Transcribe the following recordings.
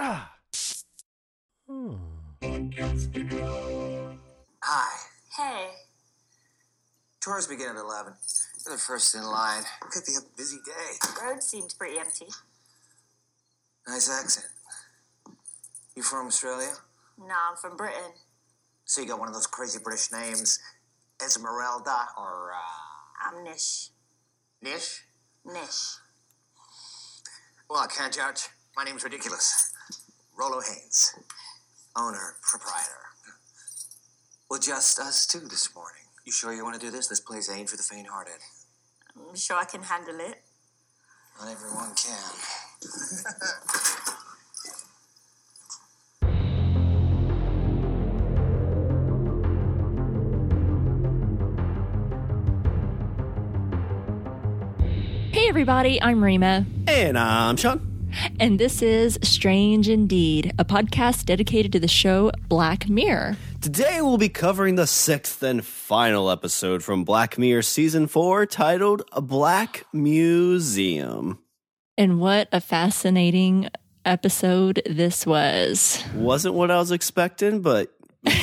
Ah. Hi. Hey. Tours begin at 11. You're the first in line. Could be a busy day. Road seemed pretty empty. Nice accent. You from Australia? No, I'm from Britain. So you got one of those crazy British names, Esmeralda or uh, I'm Nish. Nish? Nish. Well, I can't judge. My name's ridiculous. Rolo Haynes, owner, proprietor. Well, just us two this morning. You sure you want to do this? This place ain't for the faint-hearted. I'm sure I can handle it. Not everyone can. Hey, everybody, I'm Rima, And I'm Sean. And this is Strange Indeed, a podcast dedicated to the show Black Mirror. Today we'll be covering the sixth and final episode from Black Mirror Season 4 titled A Black Museum. And what a fascinating episode this was. Wasn't what I was expecting, but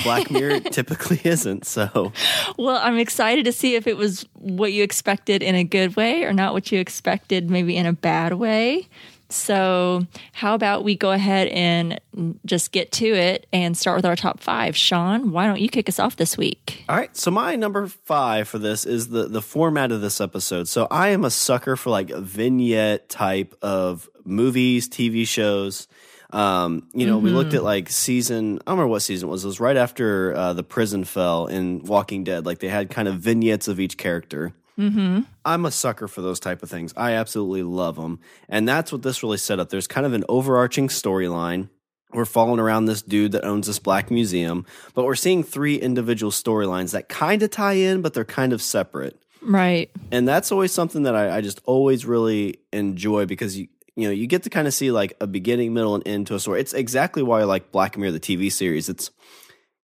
Black Mirror typically isn't, so. Well, I'm excited to see if it was what you expected in a good way or not what you expected maybe in a bad way. So, how about we go ahead and just get to it and start with our top five? Sean, why don't you kick us off this week? All right, so my number five for this is the the format of this episode. So I am a sucker for like a vignette type of movies, TV shows. Um, you know, we looked at like season. I don't remember what season it was. It was right after uh, the prison fell in Walking Dead. Like they had kind of vignettes of each character. Mm-hmm. I'm a sucker for those type of things. I absolutely love them, and that's what this really set up. There's kind of an overarching storyline we're following around this dude that owns this black museum, but we're seeing three individual storylines that kind of tie in, but they're kind of separate. Right. And that's always something that I, I just always really enjoy because you you know you get to kind of see like a beginning, middle, and end to a story. It's exactly why I like Black Mirror, the TV series. It's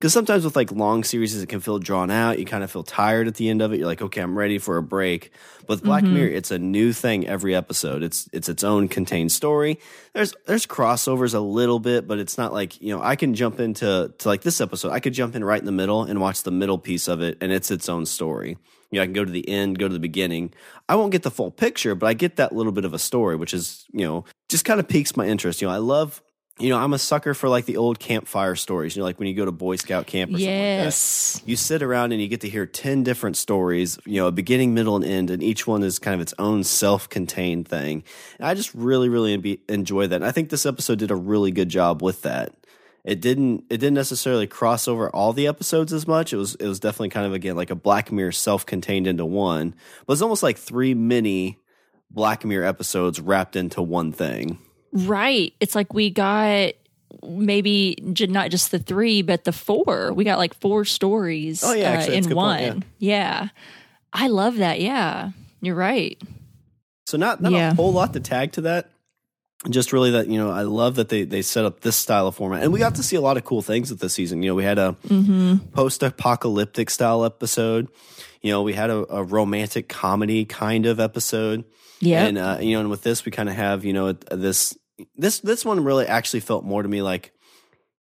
because sometimes with like long series, it can feel drawn out. You kind of feel tired at the end of it. You're like, okay, I'm ready for a break. But Black mm-hmm. Mirror, it's a new thing every episode. It's it's its own contained story. There's there's crossovers a little bit, but it's not like you know I can jump into to like this episode. I could jump in right in the middle and watch the middle piece of it, and it's its own story. You know, I can go to the end, go to the beginning. I won't get the full picture, but I get that little bit of a story, which is you know just kind of piques my interest. You know, I love you know, I'm a sucker for like the old campfire stories. You know, like when you go to Boy Scout camp or something like that. Yes. You sit around and you get to hear 10 different stories, you know, a beginning, middle, and end, and each one is kind of its own self contained thing. And I just really, really enjoy that. And I think this episode did a really good job with that. It didn't it didn't necessarily cross over all the episodes as much. It was it was definitely kind of again like a Black Mirror self contained into one. But it's almost like three mini Black Mirror episodes wrapped into one thing. Right. It's like we got maybe not just the three, but the four. We got like four stories Oh, yeah, uh, actually, a in one. point, yeah. I love that. Yeah. You're right. So not not Yeah. a whole lot to tag to that. Just really that you know I love that they they set up this style of format, and we got to see a lot of cool things with this season. You know, we had a post apocalyptic style episode. You know, we had a, a romantic comedy kind of episode. Yep. And uh, you know, and with this, we kind of have you know this this this one really actually felt more to me like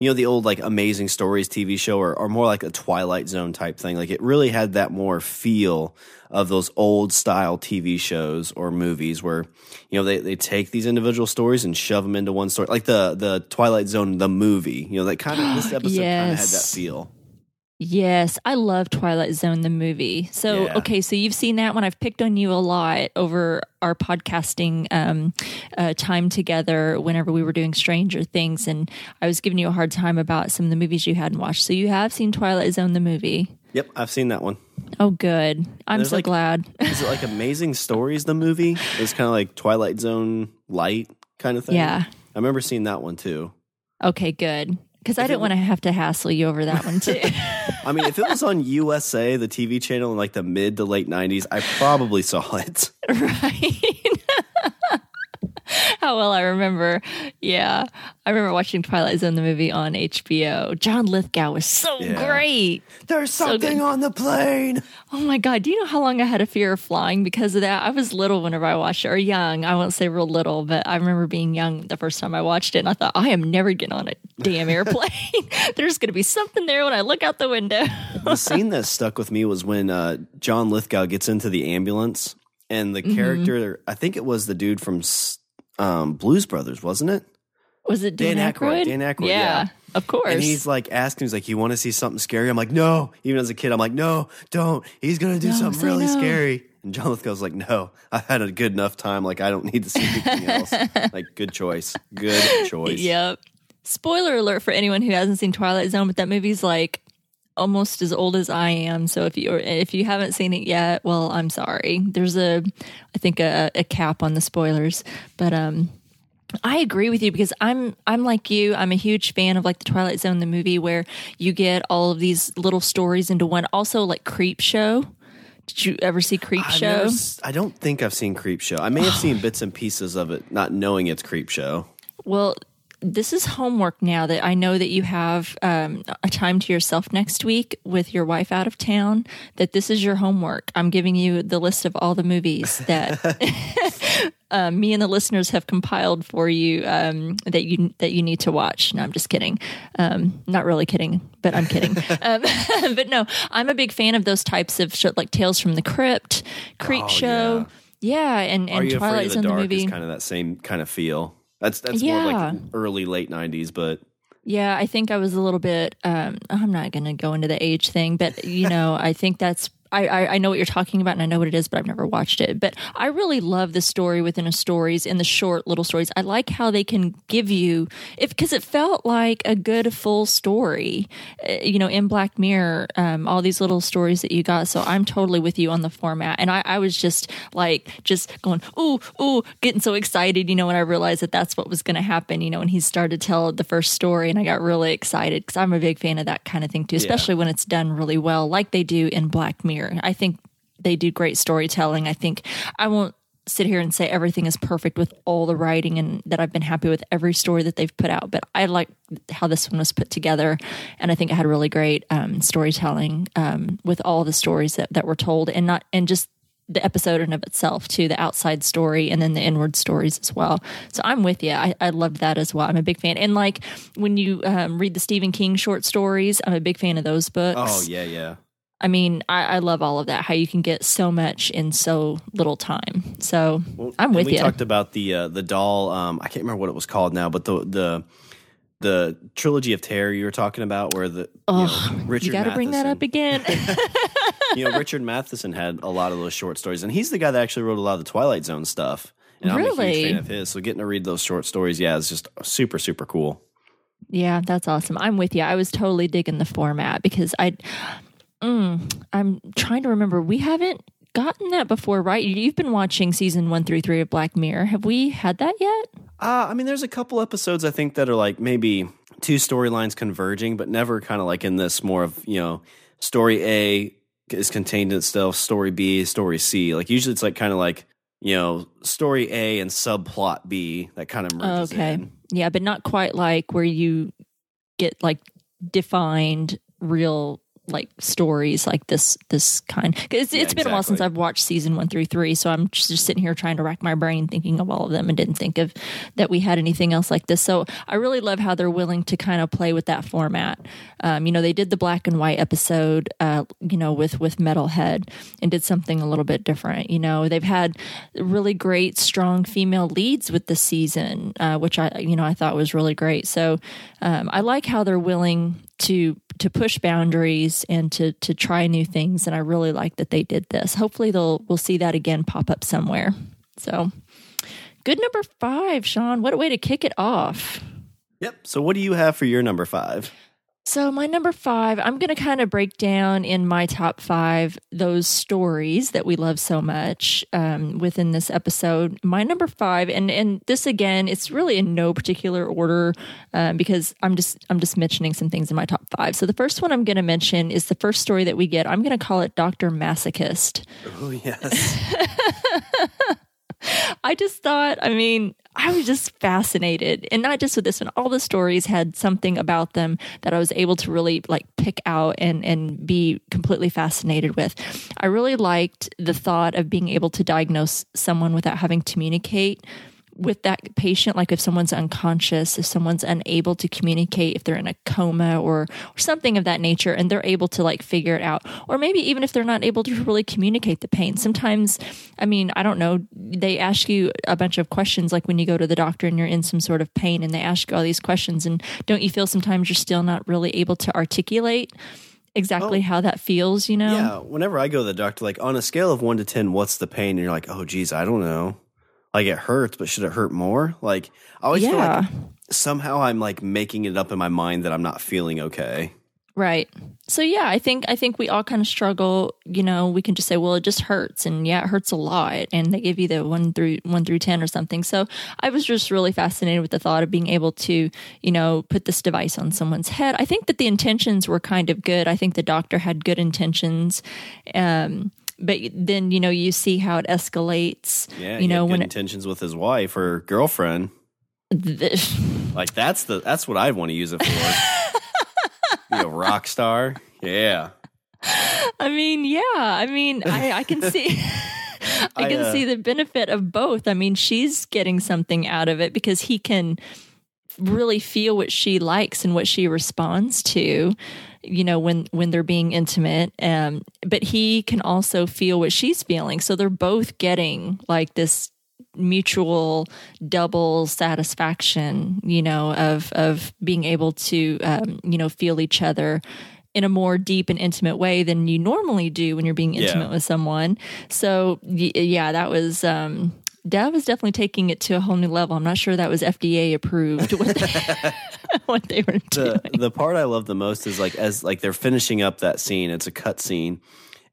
you know the old like Amazing Stories TV show, or, or more like a Twilight Zone type thing. Like it really had that more feel of those old style TV shows or movies where you know they they take these individual stories and shove them into one story, like the the Twilight Zone the movie. You know, that kind of this episode kind of had that feel. Yes, I love Twilight Zone the movie. So, Yeah. okay, so you've seen that one. I've picked on you a lot over our podcasting um, uh, time together whenever we were doing Stranger Things, and I was giving you a hard time about some of the movies you hadn't watched. So, you have seen Twilight Zone the movie. Yep, I've seen that one. Oh, good. I'm There's so like- glad. Is it like Amazing Stories the movie? It's kind of like Twilight Zone light kind of thing. Yeah. I remember seeing that one too. Okay, good. Because I didn't want to have to hassle you over that one too. I mean, if it was on USA, the TV channel in like the mid to late '90s, I probably saw it. right? how well I remember. Yeah, I remember watching Twilight Zone the movie on HBO. John Lithgow was so Yeah. great. There's something good. on the plane. Oh my god! Do you know how long I had a fear of flying because of that? I was little whenever I watched it, or young. I won't say real little, but I remember being young the first time I watched it, and I thought I am never getting on a damn airplane. There's going to be something there when I look out the window. the scene that stuck with me was when uh, John Lithgow gets into the ambulance and the character, I think it was the dude from S- um, Blues Brothers, wasn't it? Was it Dan, Dan Aykroyd? Aykroyd, Dan Aykroyd, Yeah, yeah. of course. And he's like asking, he's like, "You want to see something scary?" I'm like, "No." Even as a kid, I'm like, "No, don't." He's gonna do No, something really no. scary. And John Lithgow's like, "No, I've had a good enough time. Like, I don't need to see anything else." like, good choice, good choice. Yep. Spoiler alert for anyone who hasn't seen Twilight Zone, but that movie's like almost as old as I am. So if you if you haven't seen it yet, well, I'm sorry. There's a I think a, a cap on the spoilers, but um I agree with you because I'm I'm like you. I'm a huge fan of like the Twilight Zone the movie where you get all of these little stories into one. Also like Creep Show. Did you ever see Creep I've Show? never I don't think I've seen Creep Show. I may have seen bits and pieces of it, not knowing it's Creep Show. Well, this is homework now that I know that you have um, a time to yourself next week with your wife out of town. That this is your homework. I'm giving you the list of all the movies that um, me and the listeners have compiled for you um, that you that you need to watch. No, I'm just kidding. Um, not really kidding, but I'm kidding. um, but no, I'm a big fan of those types of show, like Tales from the Crypt, Creep Oh, Show. Yeah, and, and Twilight Zone the the movie. Kind of that same kind of feel. That's that's more Yeah. like early late '90s, but Yeah, I think I was a little bit. Um, I'm not going to go into the age thing, but you know, I think that's. I, I, I know what you're talking about and I know what it is, but I've never watched it. But I really love the story within a stories and the short little stories. I like how they can give you if because it felt like a good full story. Uh, you know, in Black Mirror, um, all these little stories that you got. So I'm totally with you on the format, and I, I was just like just going ooh ooh, getting so excited. You know, when I realized that that's what was going to happen. You know, when he started to tell the first story, and I got really excited because I'm a big fan of that kind of thing too, especially when it's done really well, like they do in Black Mirror. I think they do great storytelling. I think I won't sit here and say everything is perfect with all the writing and that I've been happy with every story that they've put out, but I like how this one was put together. And I think it had really great um, storytelling um, with all the stories that, that were told and not, and just the episode in of itself too, the outside story and then the inward stories as well. So I'm with you. I, I loved that as well. I'm a big fan. And like when you um, read the Stephen King short stories, I'm a big fan of those books. oh yeah, yeah. I mean, I, I love all of that. How you can get so much in so little time. So Well, I'm with we you. We talked about the uh, the doll. Um, I can't remember what it was called now, but the the the trilogy of terror you were talking about, where the you, know, Richard you got to bring that up again. you know, Richard Matheson had a lot of those short stories, and he's the guy that actually wrote a lot of the Twilight Zone stuff. And I'm a Really? huge fan of his. So getting to read those short stories, yeah, is just super super cool. yeah, that's awesome. I'm with you. I was totally digging the format because I, mm, I'm trying to remember. We haven't gotten that before, right? You've been watching season one through three of Black Mirror. Have we had that yet? Uh, I mean, there's a couple episodes I think that are like maybe two storylines converging, but never kind of like in this more of you know story A is contained in itself, story B, story C. Like usually it's like kind of like you know story A and subplot B that kind of merges okay. in. Yeah, but not quite like where you get like defined real like stories like this this kind. 'Cause it's, Yeah, it's been a while since. I've watched season one through three so I'm just, just sitting here trying to rack my brain thinking of all of them and didn't think of that we had anything else like this. So I really love how they're willing to kind of play with that format. Um, you know they did the black and white episode uh, you know with with metalhead and did something a little bit different. You know they've had really great strong female leads with this season uh, which I you know I thought was really great. So um, I like how they're willing to to push boundaries and to to try new things and I really like that they did this. Hopefully they'll we'll see that again pop up somewhere. So good number 5, Sean. What a way to kick it off. Yep. So what do you have for your number five? So my number 5, I'm going to kind of break down in my top 5 those stories that we love so much um, within this episode. My number 5 and and this again, it's really in no particular order um, because I'm just I'm just mentioning some things in my top 5. So the first one I'm going to mention is the first story that we get. I'm going to call it Dr. Masochist. Oh yes. I just thought, I mean, I was just fascinated. And not just with this one, all the stories had something about them that I was able to really like pick out and, and be completely fascinated with. I really liked the thought of being able to diagnose someone without having to communicate with that patient, like if someone's unconscious, if someone's unable to communicate, if they're in a coma or, or something of that nature, and they're able to like figure it out, or maybe even if they're not able to really communicate the pain. Sometimes, I mean, I don't know, they ask you a bunch of questions, like when you go to the doctor and you're in some sort of pain, and they ask you all these questions, and don't you feel sometimes you're still not really able to articulate? Exactly Oh. how that feels, you know? Yeah, whenever I go to the doctor, like on a scale of one to ten, what's the pain? And you're like, oh, geez, I don't know. Like it hurts, but should it hurt more? Like I always feel like somehow I'm like making it up in my mind that I'm not feeling okay. Right. So yeah, I think I think we all kind of struggle. You know, we can just say, "Well, it just hurts," and yeah, it hurts a lot, and they give you the one through one through ten or something. So I was just really fascinated with the thought of being able to, you know, put this device on someone's head. I think that the intentions were kind of good. I think the doctor had good intentions. Um, but then you know you see how it escalates. Yeah, you know when it, intentions with his wife or girlfriend. the, Like that's the that's what I'd want to use it for. Be a rock star. Yeah. I mean, yeah. I mean, I, I can see. I I, can uh, see the benefit of both. I mean, she's getting something out of it because he can really feel what she likes and what she responds to you know when when they're being intimate um but he can also feel what she's feeling so they're both getting like this mutual double satisfaction you know of of being able to um you know feel each other in a more deep and intimate way than you normally do when you're being Yeah. intimate with someone so yeah that was um that was definitely taking it to a whole new level. I'm not sure that was FDA approved what they, what they were doing. the the part I love the most is like as like they're finishing up that scene. It's a cut scene,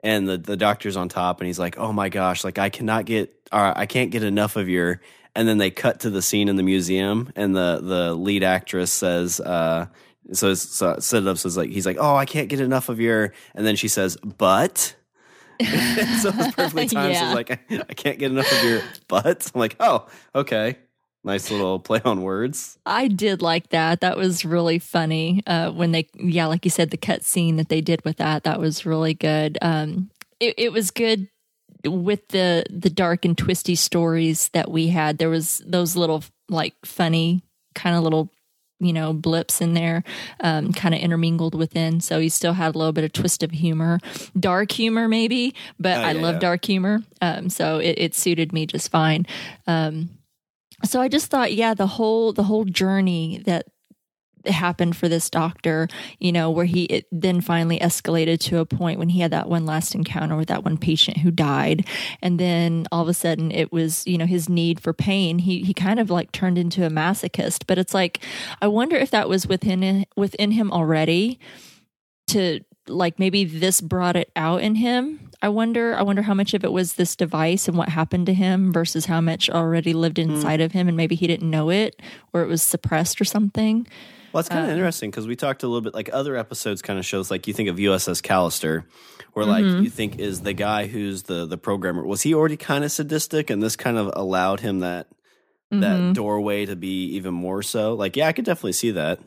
and the the doctor's on top, and he's like, "Oh my gosh, like I cannot get, or I can't get enough of your." And then they cut to the scene in the museum, and the the lead actress says, uh, "So, so set it up." So it's like he's like, "Oh, I can't get enough of your," and then she says, "But." so it's perfectly timed. So Yeah. it's like I, I can't get enough of your butt. I'm like, oh, okay, nice little play on words. I did like that. That was really funny. Uh, when they, yeah, like you said, the cut scene that they did with that, that was really good. Um, it, it was good with the the dark and twisty stories that we had. There was those little like funny kind of little you know blips in there um, kind of intermingled within. So he still had a little bit of twist of humor. Dark humor maybe but Oh, i yeah, love yeah. dark humor um, so it, it suited me just fine. Um, so i just thought yeah the whole the whole journey that happened for this doctor you know where he it then finally escalated to a point when he had that one last encounter with that one patient who died. And then all of a sudden it was you know his need for pain. He he kind of like turned into a masochist. But it's like i wonder if that was within within him already to like maybe this brought it out in him. I wonder i wonder how much of it was this device and what happened to him versus how much already lived hmm. inside of him and maybe he didn't know it or it was suppressed or something Well, it's kind Um, of interesting because we talked a little bit like other episodes kind of shows like you think of USS Callister, where like Mm-hmm. you think is the guy who's the the programmer was he already kind of sadistic and this kind of allowed him that Mm-hmm. that doorway to be even more so. Like yeah, I could definitely see that.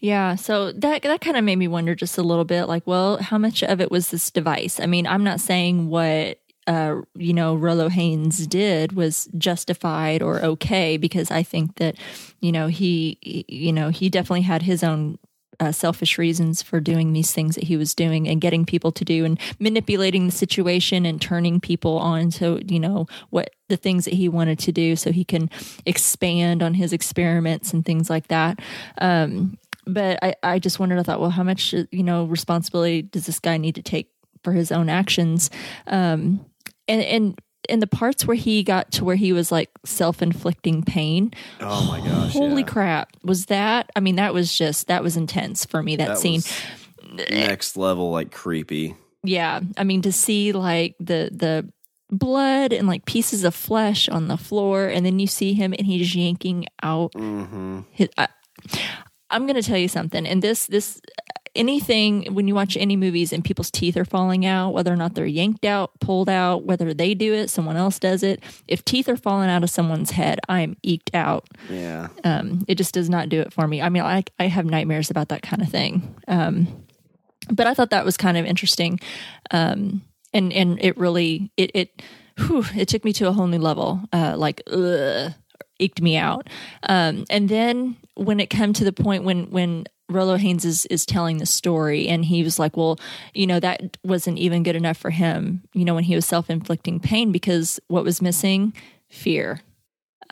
Yeah, so that that kind of made me wonder just a little bit like, well, how much of it was this device? I mean, I'm not saying what uh, you know, Rolo Haynes did was justified or okay because I think that, you know, he, you know, he definitely had his own uh, selfish reasons for doing these things that he was doing and getting people to do and manipulating the situation and turning people on to, you know, what the things that he wanted to do so he can expand on his experiments and things like that. Um, but I, I just wondered, I thought, well, how much, you know, responsibility does this guy need to take for his own actions? Um, and, and, in the parts where he got to where he was like self-inflicting pain Oh my gosh! holy yeah. crap was that i mean that was just that was intense for me that, That scene next level like creepy. yeah i mean to see like the the blood and like pieces of flesh on the floor and then you see him and he's yanking out hmm his, I, i'm gonna tell you something and this this anything when you watch any movies and people's teeth are falling out, whether or not they're yanked out, pulled out, whether they do it, someone else does it. If teeth are falling out of someone's head, I am eked out. Yeah. Um, it just does not do it for me. I mean, I, I have nightmares about that kind of thing. Um, but I thought that was kind of interesting. Um, and, and it really, it, it, whew, it took me to a whole new level. Uh, like, ugh, eked me out. Um, and then when it came to the point when, when Rolo Haynes is, is telling the story and he was like, well, you know, that wasn't even good enough for him, you know, when he was self inflicting pain because what was missing? Fear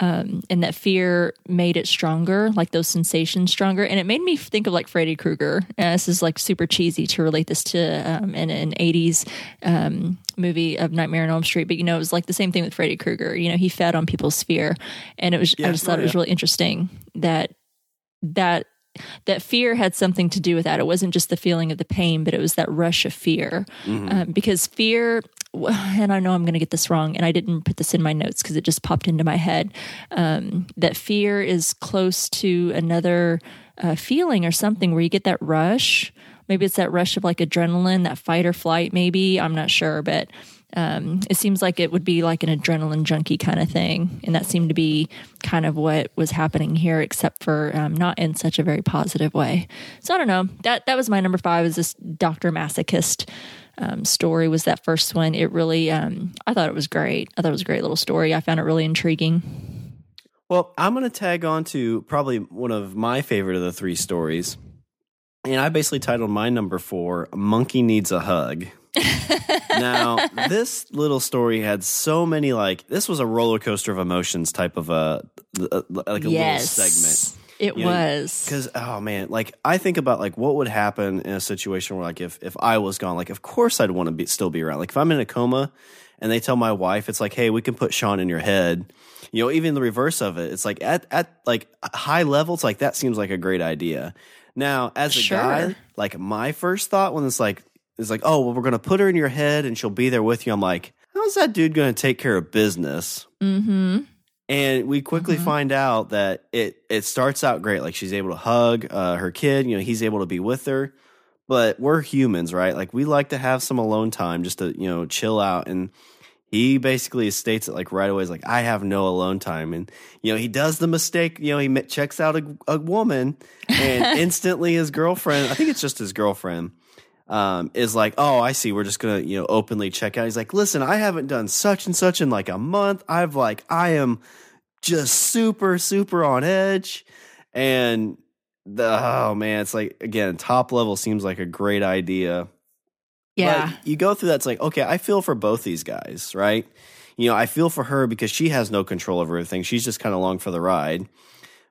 um, and that fear made it stronger, like those sensations stronger. And it made me think of like Freddy Krueger. Uh, this is like super cheesy to relate this to um, an, an 80s um, movie of Nightmare on Elm Street, but you know, it was like the same thing with Freddy Krueger. You know, he fed on people's fear. And it was, Yeah. I just thought Oh, it was really interesting that, that, that fear had something to do with that. It wasn't just the feeling of the pain, but it was that rush of fear. Um, because fear, and I know I'm going to get this wrong, and I didn't put this in my notes because it just popped into my head. Um, that fear is close to another uh, feeling or something where you get that rush. Maybe it's that rush of like adrenaline, that fight or flight, maybe. I'm not sure, but um, it seems like it would be like an adrenaline junkie kind of thing. And that seemed to be kind of what was happening here, except for um, not in such a very positive way. So I don't know. That that was my number five. Is this Doctor Masochist um, story? Was that first one? It really, um, I thought it was great. I thought it was a great little story. I found it really intriguing. Well, I'm going to tag on to probably one of my favorite of the three stories. And I basically titled my number four, Monkey Needs a Hug. Now, this little story had so many, like, this was a roller coaster of emotions type of a, uh, like a little segment. it You was. Because oh man, like I think about like what would happen in a situation where like if if I was gone, like of course I'd want to be still be around. Like if I'm in a coma and they tell my wife, it's like, hey, we can put Sean in your head. You know, even the reverse of it, it's like at at like high levels, like that seems like a great idea. Now, as a Sure. guy, like my first thought when it's like it's like, oh well, we're gonna put her in your head and she'll be there with you. I'm like, how's that dude gonna take care of business? mm-hmm. And we quickly Mhm. find out that it it starts out great. Like she's able to hug uh, her kid. You know, he's able to be with her. But we're humans, right? Like we like to have some alone time just to you know chill out. And he basically states it like right away. He's like, I have no alone time. And you know, he does the mistake. You know, he checks out a, a woman, and instantly his girlfriend. I think it's just his girlfriend. Um, is like, oh, I see. We're just gonna, you know, openly check out. He's like, listen, I haven't done such and such in like a month. I've like, I am just super, super on edge. And the oh man, it's like again, top level seems like a great idea. Yeah. But you go through that, it's like, okay, I feel for both these guys, right? You know, I feel for her because she has no control over everything. She's just kind of along for the ride.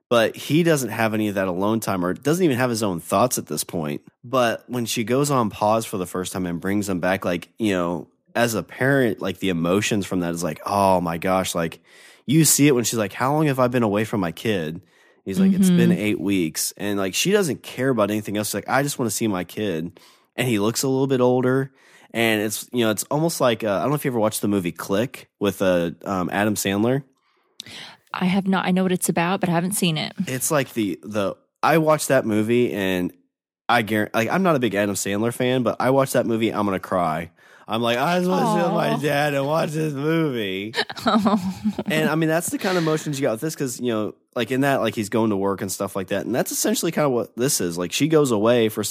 But he doesn't have any of that alone time or doesn't even have his own thoughts at this point. But when she goes on pause for the first time and brings him back, like, you know, as a parent, like the emotions from that is like, oh my gosh, like you see it when she's like, How long have I been away from my kid? He's like, It's been eight weeks. And like she doesn't care about anything else. She's like, I just want to see my kid. And he looks a little bit older. And it's you know, it's almost like uh, I don't know if you ever watched the movie Click with uh, um, Adam Sandler. I have not, I know what it's about, but I haven't seen it. It's like the the I watched that movie and I guarantee like I'm not a big Adam Sandler fan, but I watched that movie, I'm gonna cry. I'm like, I just want to sit with my dad and watch this movie. and I mean, that's the kind of emotions you got with this because you know, like in that, like he's going to work and stuff like that, and that's essentially kind of what this is. Like she goes away for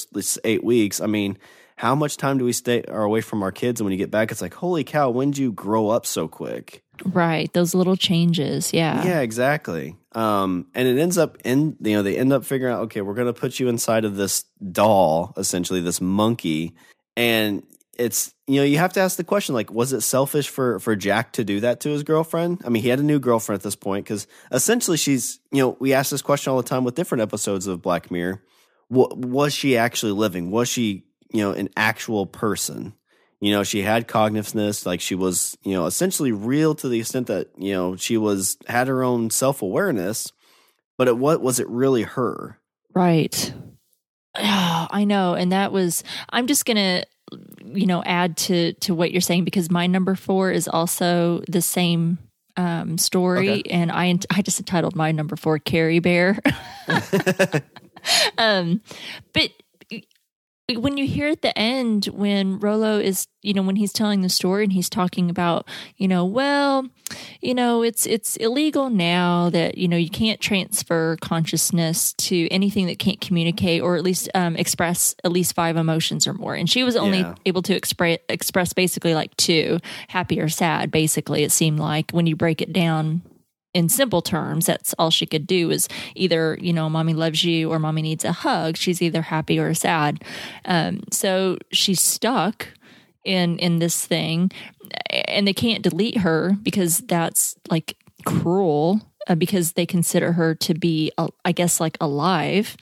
eight weeks. I mean, how much time do we stay are away from our kids? And when you get back, it's like, holy cow, when did you grow up so quick? Right. Those little changes. Yeah. Yeah, exactly. Um, and it ends up in you know they end up figuring out okay, we're gonna put you inside of this doll, essentially this monkey, and it's you know you have to ask the question like was it selfish for for Jack to do that to his girlfriend? I mean, he had a new girlfriend at this point because essentially she's you know we ask this question all the time with different episodes of Black Mirror. Wa- was she actually living? Was she you know an actual person? You know she had cognitiveness like she was you know essentially real to the extent that you know she was had her own self-awareness but it what was it really her Right. Oh, I know. And that was, I'm just to, you know, add to, to what you're saying because my number four is also the same um, story. Okay. And I, I just entitled my number four Carrie Bear. um, but when you hear at the end when Rolo is, you know, when he's telling the story and he's talking about, you know, well, you know, it's it's illegal now that you know you can't transfer consciousness to anything that can't communicate or at least um, express at least five emotions or more. And she was only Yeah. able to express express basically like two, happy or sad. Basically, it seemed like when you break it down in simple terms, that's all she could do is either, you know, mommy loves you or mommy needs a hug. She's either happy or sad. Um, so she's stuck in in this thing and they can't delete her because that's like cruel uh, because they consider her to be uh, i guess like alive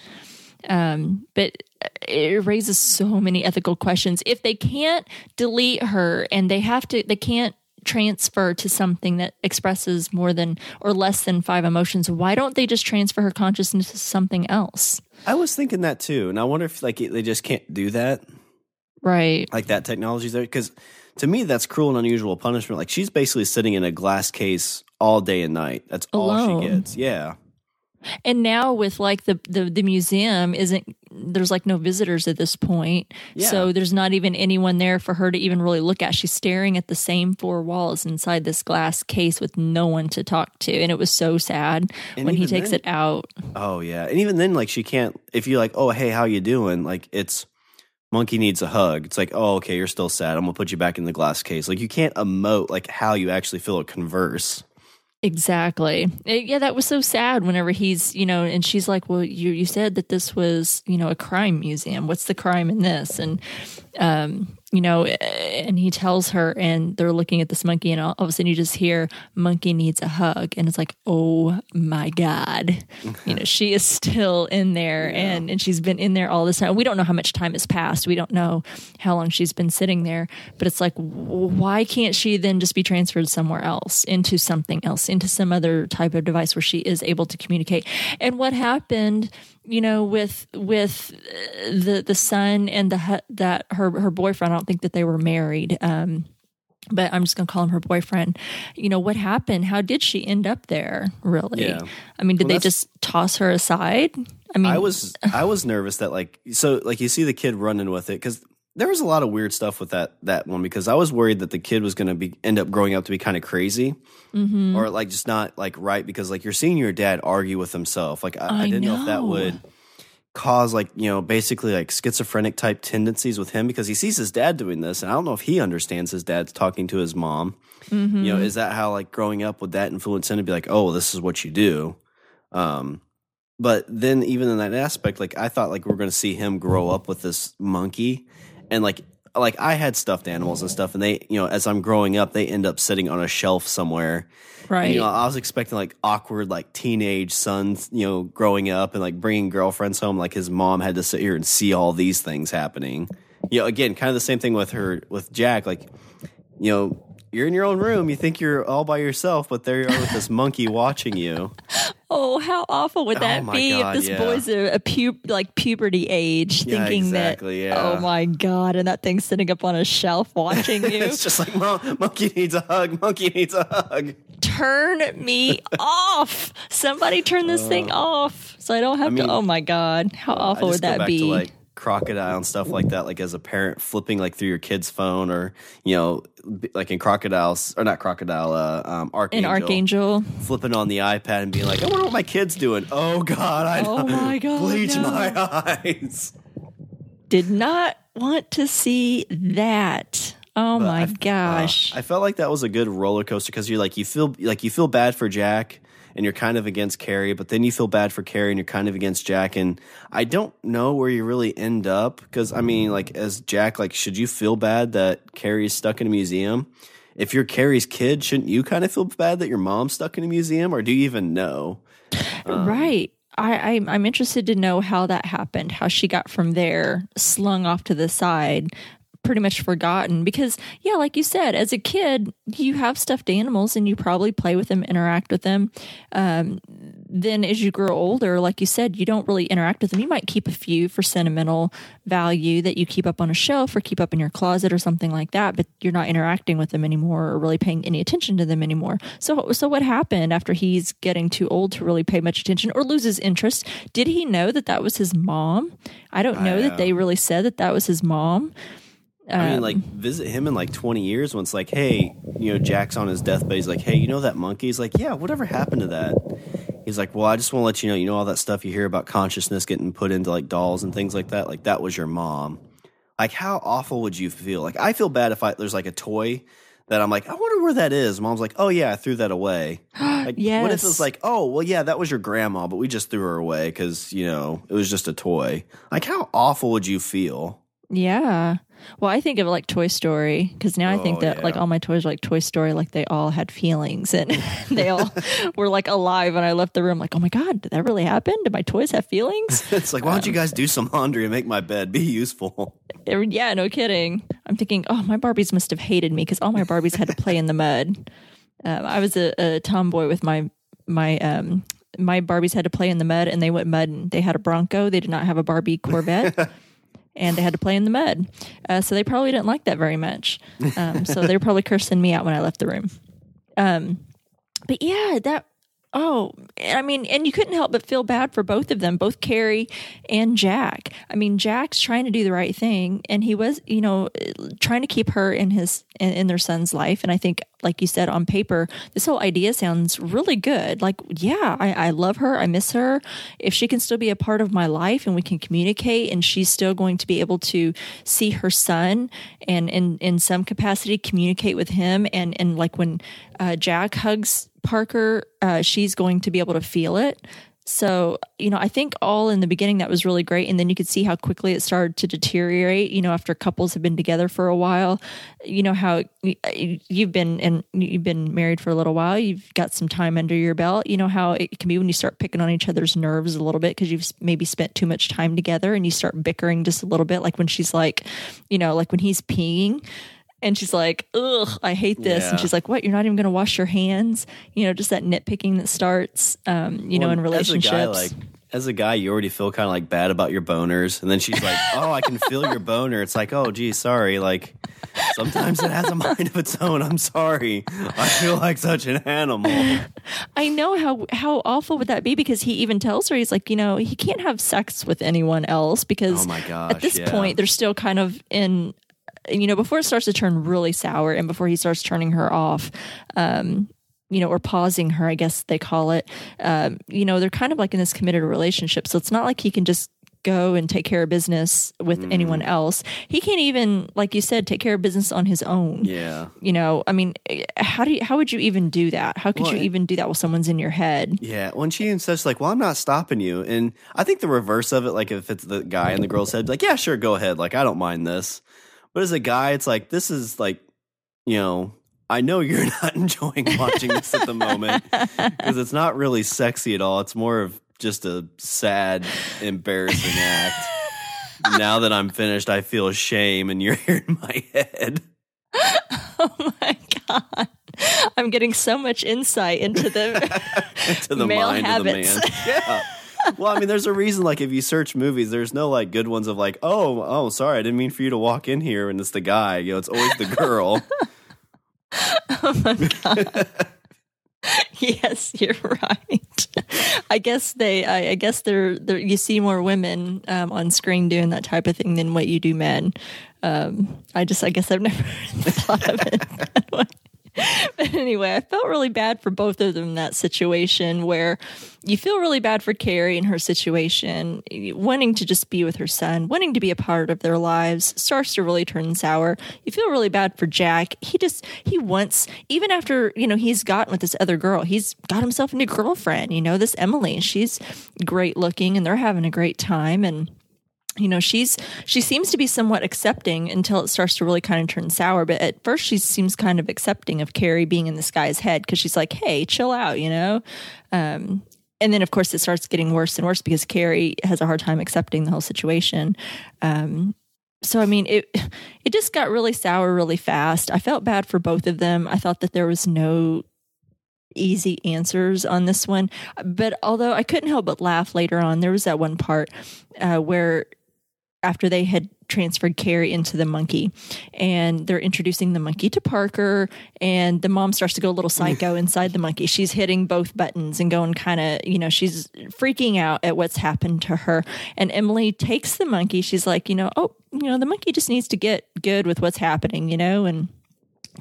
um, but it raises so many ethical questions if they can't delete her and they have to they can't transfer to something that expresses more than or less than five emotions why don't they just transfer her consciousness to something else I was thinking that too, and I wonder if like they just can't do that, right like that technology's there. Because to me, that's cruel and unusual punishment. Like she's basically sitting in a glass case all day and night. That's all she gets. Yeah, and now with like the, the the museum isn't there's like no visitors at this point Yeah. so there's not even anyone there for her to even really look at she's staring at the same four walls inside this glass case with no one to talk to and it was so sad And when he takes then- it out Oh yeah, and even then, like she can't. If you're like, oh hey, how you doing? Like it's monkey needs a hug. It's like, oh okay, you're still sad. I'm gonna put you back in the glass case. Like you can't emote like how you actually feel or converse. Exactly. Yeah, that was so sad whenever he's, you know, and she's like, "Well, you you said that this was, you know, a crime museum. What's the crime in this?" And um, you know, eh, and he tells her and they're looking at this monkey and all of a sudden you just hear monkey needs a hug and it's like, "Oh my god." you know, she is still in there and and she's been in there all this time. We don't know how much time has passed. We don't know how long she's been sitting there, but it's like why can't she then just be transferred somewhere else into something else, into some other type of device where she is able to communicate? And what happened, you know, with with uh, the the son and the that her her boyfriend, I don't think that they were married. Um but I'm just going to call him her boyfriend. You know, what happened? How did she end up there, really? Yeah. I mean, did Well, they just toss her aside? I mean, I was I was nervous that like so like you see the kid running with it because there was a lot of weird stuff with that that one because I was worried that the kid was going to be end up growing up to be kind of crazy Mm-hmm. or like just not like right because like you're seeing your dad argue with himself like I, I, I didn't know. if that would cause like you know basically like schizophrenic type tendencies with him because he sees his dad doing this and I don't know if he understands his dad's talking to his mom Mm-hmm. you know is that how like growing up would that influence him to be like oh this is what you do um but then even in that aspect like i thought like we are going to see him grow up with this monkey and like like i had stuffed animals and stuff and they you know as i'm growing up they end up sitting on a shelf somewhere right. And, you know i was expecting like awkward like teenage sons you know growing up and like bringing girlfriends home like his mom had to sit here and see all these things happening you know again kind of the same thing with her with jack like you know you're in your own room you think you're all by yourself but there you are with this monkey watching you Oh, how awful would that Oh be God, if this yeah. boy's a, a pu- like puberty age, Yeah, thinking exactly, that yeah. oh my god, and that thing's sitting up on a shelf watching you. it's just like Mon- monkey needs a hug monkey needs a hug turn me off! Somebody turn this thing off so I don't have Uh, mean, to. Oh my god, how I awful would that be? to like crocodile and stuff like that like as a parent flipping like through your kid's phone or you know like in crocodiles or not crocodile uh um An Arkangel, Arkangel. flipping on the ipad and being like i wonder what my kid's doing oh god i Oh my God, bleach no. my eyes Did not want to see that. Oh But my I- gosh. Uh, I felt like that was a good roller coaster because you're like you feel like you feel bad for Jack and you're kind of against Carrie, but then you feel bad for Carrie and you're kind of against Jack. And I don't know where you really end up because I mean, like as Jack, like should you feel bad that Carrie's stuck in a museum? If you're Carrie's kid, shouldn't you kind of feel bad that your mom's stuck in a museum, or do you even know? um, right. I, I'm, I'm interested to know how that happened, how she got from there, slung off to the side, pretty much forgotten because yeah like you said as a kid you have stuffed animals and you probably play with them interact with them. Um, then as you grow older like you said you don't really interact with them. You might keep a few for sentimental value that you keep up on a shelf or keep up in your closet or something like that but you're not interacting with them anymore or really paying any attention to them anymore. So so what happened after he's getting too old to really pay much attention or loses interest? Did he know that that was his mom? I don't know I, that uh, they really said that that was his mom I mean, Um, like visit him in like twenty years. When it's like, hey, you know, Jack's on his deathbed. He's like, hey, you know that monkey? He's like, yeah. Whatever happened to that? He's like, well, I just want to let you know. You know all that stuff you hear about consciousness getting put into like dolls and things like that. Like that was your mom. Like, how awful would you feel? Like, I feel bad if I there's like a toy that I'm like, I wonder where that is. Mom's like, oh yeah, I threw that away. Like, what if Yes. it's like, oh well, yeah, that was your grandma, but we just threw her away because you know it was just a toy. Like, how awful would you feel? Yeah. Well, I think of it like Toy Story because now I think Oh, that like all my toys are like Toy Story, like they all had feelings and they all were like alive. And I left the room like, oh my God, did that really happen? Did my toys have feelings? It's like, why don't you guys do some laundry and make my bed? Be useful. Yeah, no kidding. I'm thinking, oh, my Barbies must have hated me because all my Barbies had to play in the mud. Um, I was a, a tomboy with my my um my Barbies had to play in the mud and they went mud and they had a Bronco. They did not have a Barbie Corvette. And they had to play in the mud, uh, so they probably didn't like that very much. Um, so they were probably cursing me out when I left the room. Um, but yeah, that oh, I mean, and you couldn't help but feel bad for both of them, both Carrie and Jack. I mean, Jack's trying to do the right thing, and he was, you know, trying to keep her in his in, in their son's life. And I think, like you said, on paper, this whole idea sounds really good. Like, yeah, I, I love her, I miss her. If she can still be a part of my life, and we can communicate, and she's still going to be able to see her son, and in in some capacity communicate with him, and and like when uh, Jack hugs Parker, uh, she's going to be able to feel it. So, you know, I think all in the beginning that was really great. And then you could see how quickly it started to deteriorate, you know, after couples have been together for a while. You know, how you've been and you've been married for a little while, you've got some time under your belt. You know, how it can be when you start picking on each other's nerves a little bit because you've maybe spent too much time together and you start bickering just a little bit. Like when she's like, you know, like when he's peeing and she's like, "Ugh, I hate this." Yeah. And she's like, "What? You're not even going to wash your hands?" You know, just that nitpicking that starts, um, you know, in relationships. As a guy, like as a guy, you already feel kind of like bad about your boners, and then she's like, "Oh, I can feel your boner." It's like, "Oh, gee, sorry." Like sometimes it has a mind of its own. I'm sorry. I feel like such an animal. I know how how awful would that be because he even tells her he's like, you know, he can't have sex with anyone else because Oh my at this yeah. point they're still kind of in you know, before it starts to turn really sour and before he starts turning her off, um, you know, or pausing her, I guess they call it. Um, you know, they're kind of like in this committed relationship. So it's not like he can just go and take care of business with Mm. anyone else. He can't even, like you said, take care of business on his own Yeah. you know i mean how do you how would you even do that how could Well, you even do that while someone's in your head Yeah, when she even says like, "Well, I'm not stopping you," and I think the reverse of it, like if it's the guy and the girl said, like, "Yeah, sure, go ahead," like I don't mind this, but as a guy, it's like this is like, you know, I know you're not enjoying watching this at the moment because it's not really sexy at all. It's more of just a sad, embarrassing act. now that I'm finished, I feel shame, and you're here in my head. oh my god i'm getting so much insight into the into the Male mind habits. of the man. Yeah. Well, I mean, there's a reason. Like, if you search movies, there's no like good ones of like, oh, oh, sorry, I didn't mean for you to walk in here, and it's the guy. You know, it's always the girl. Oh my god. yes you're right i guess they i, I guess they're, they're you see more women um, on screen doing that type of thing than what you do men um, i just i guess i've never thought of it. but anyway, I felt really bad for both of them in that situation where you feel really bad for Carrie in her situation, wanting to just be with her son, wanting to be a part of their lives, starts to really turn sour. You feel really bad for Jack. He just, he wants, even after, you know, he's gotten with this other girl, he's got himself a new girlfriend, you know, this Emily. She's great looking and they're having a great time. And, you know she's she seems to be somewhat accepting until it starts to really kind of turn sour but at first she seems kind of accepting of carrie being in this guy's head because she's like hey chill out you know um and then of course it starts getting worse and worse because carrie has a hard time accepting the whole situation um so I mean it it just got really sour really fast. I felt bad for both of them. I thought that there was no easy answers on this one. But although I couldn't help but laugh later on, there was that one part uh, where after they had transferred Carrie into the monkey and they're introducing the monkey to Parker and the mom starts to go a little psycho inside the monkey. She's hitting both buttons and going kind of, you know, she's freaking out at what's happened to her. And Emily takes the monkey. She's like, you know, oh, you know, the monkey just needs to get good with what's happening, you know, and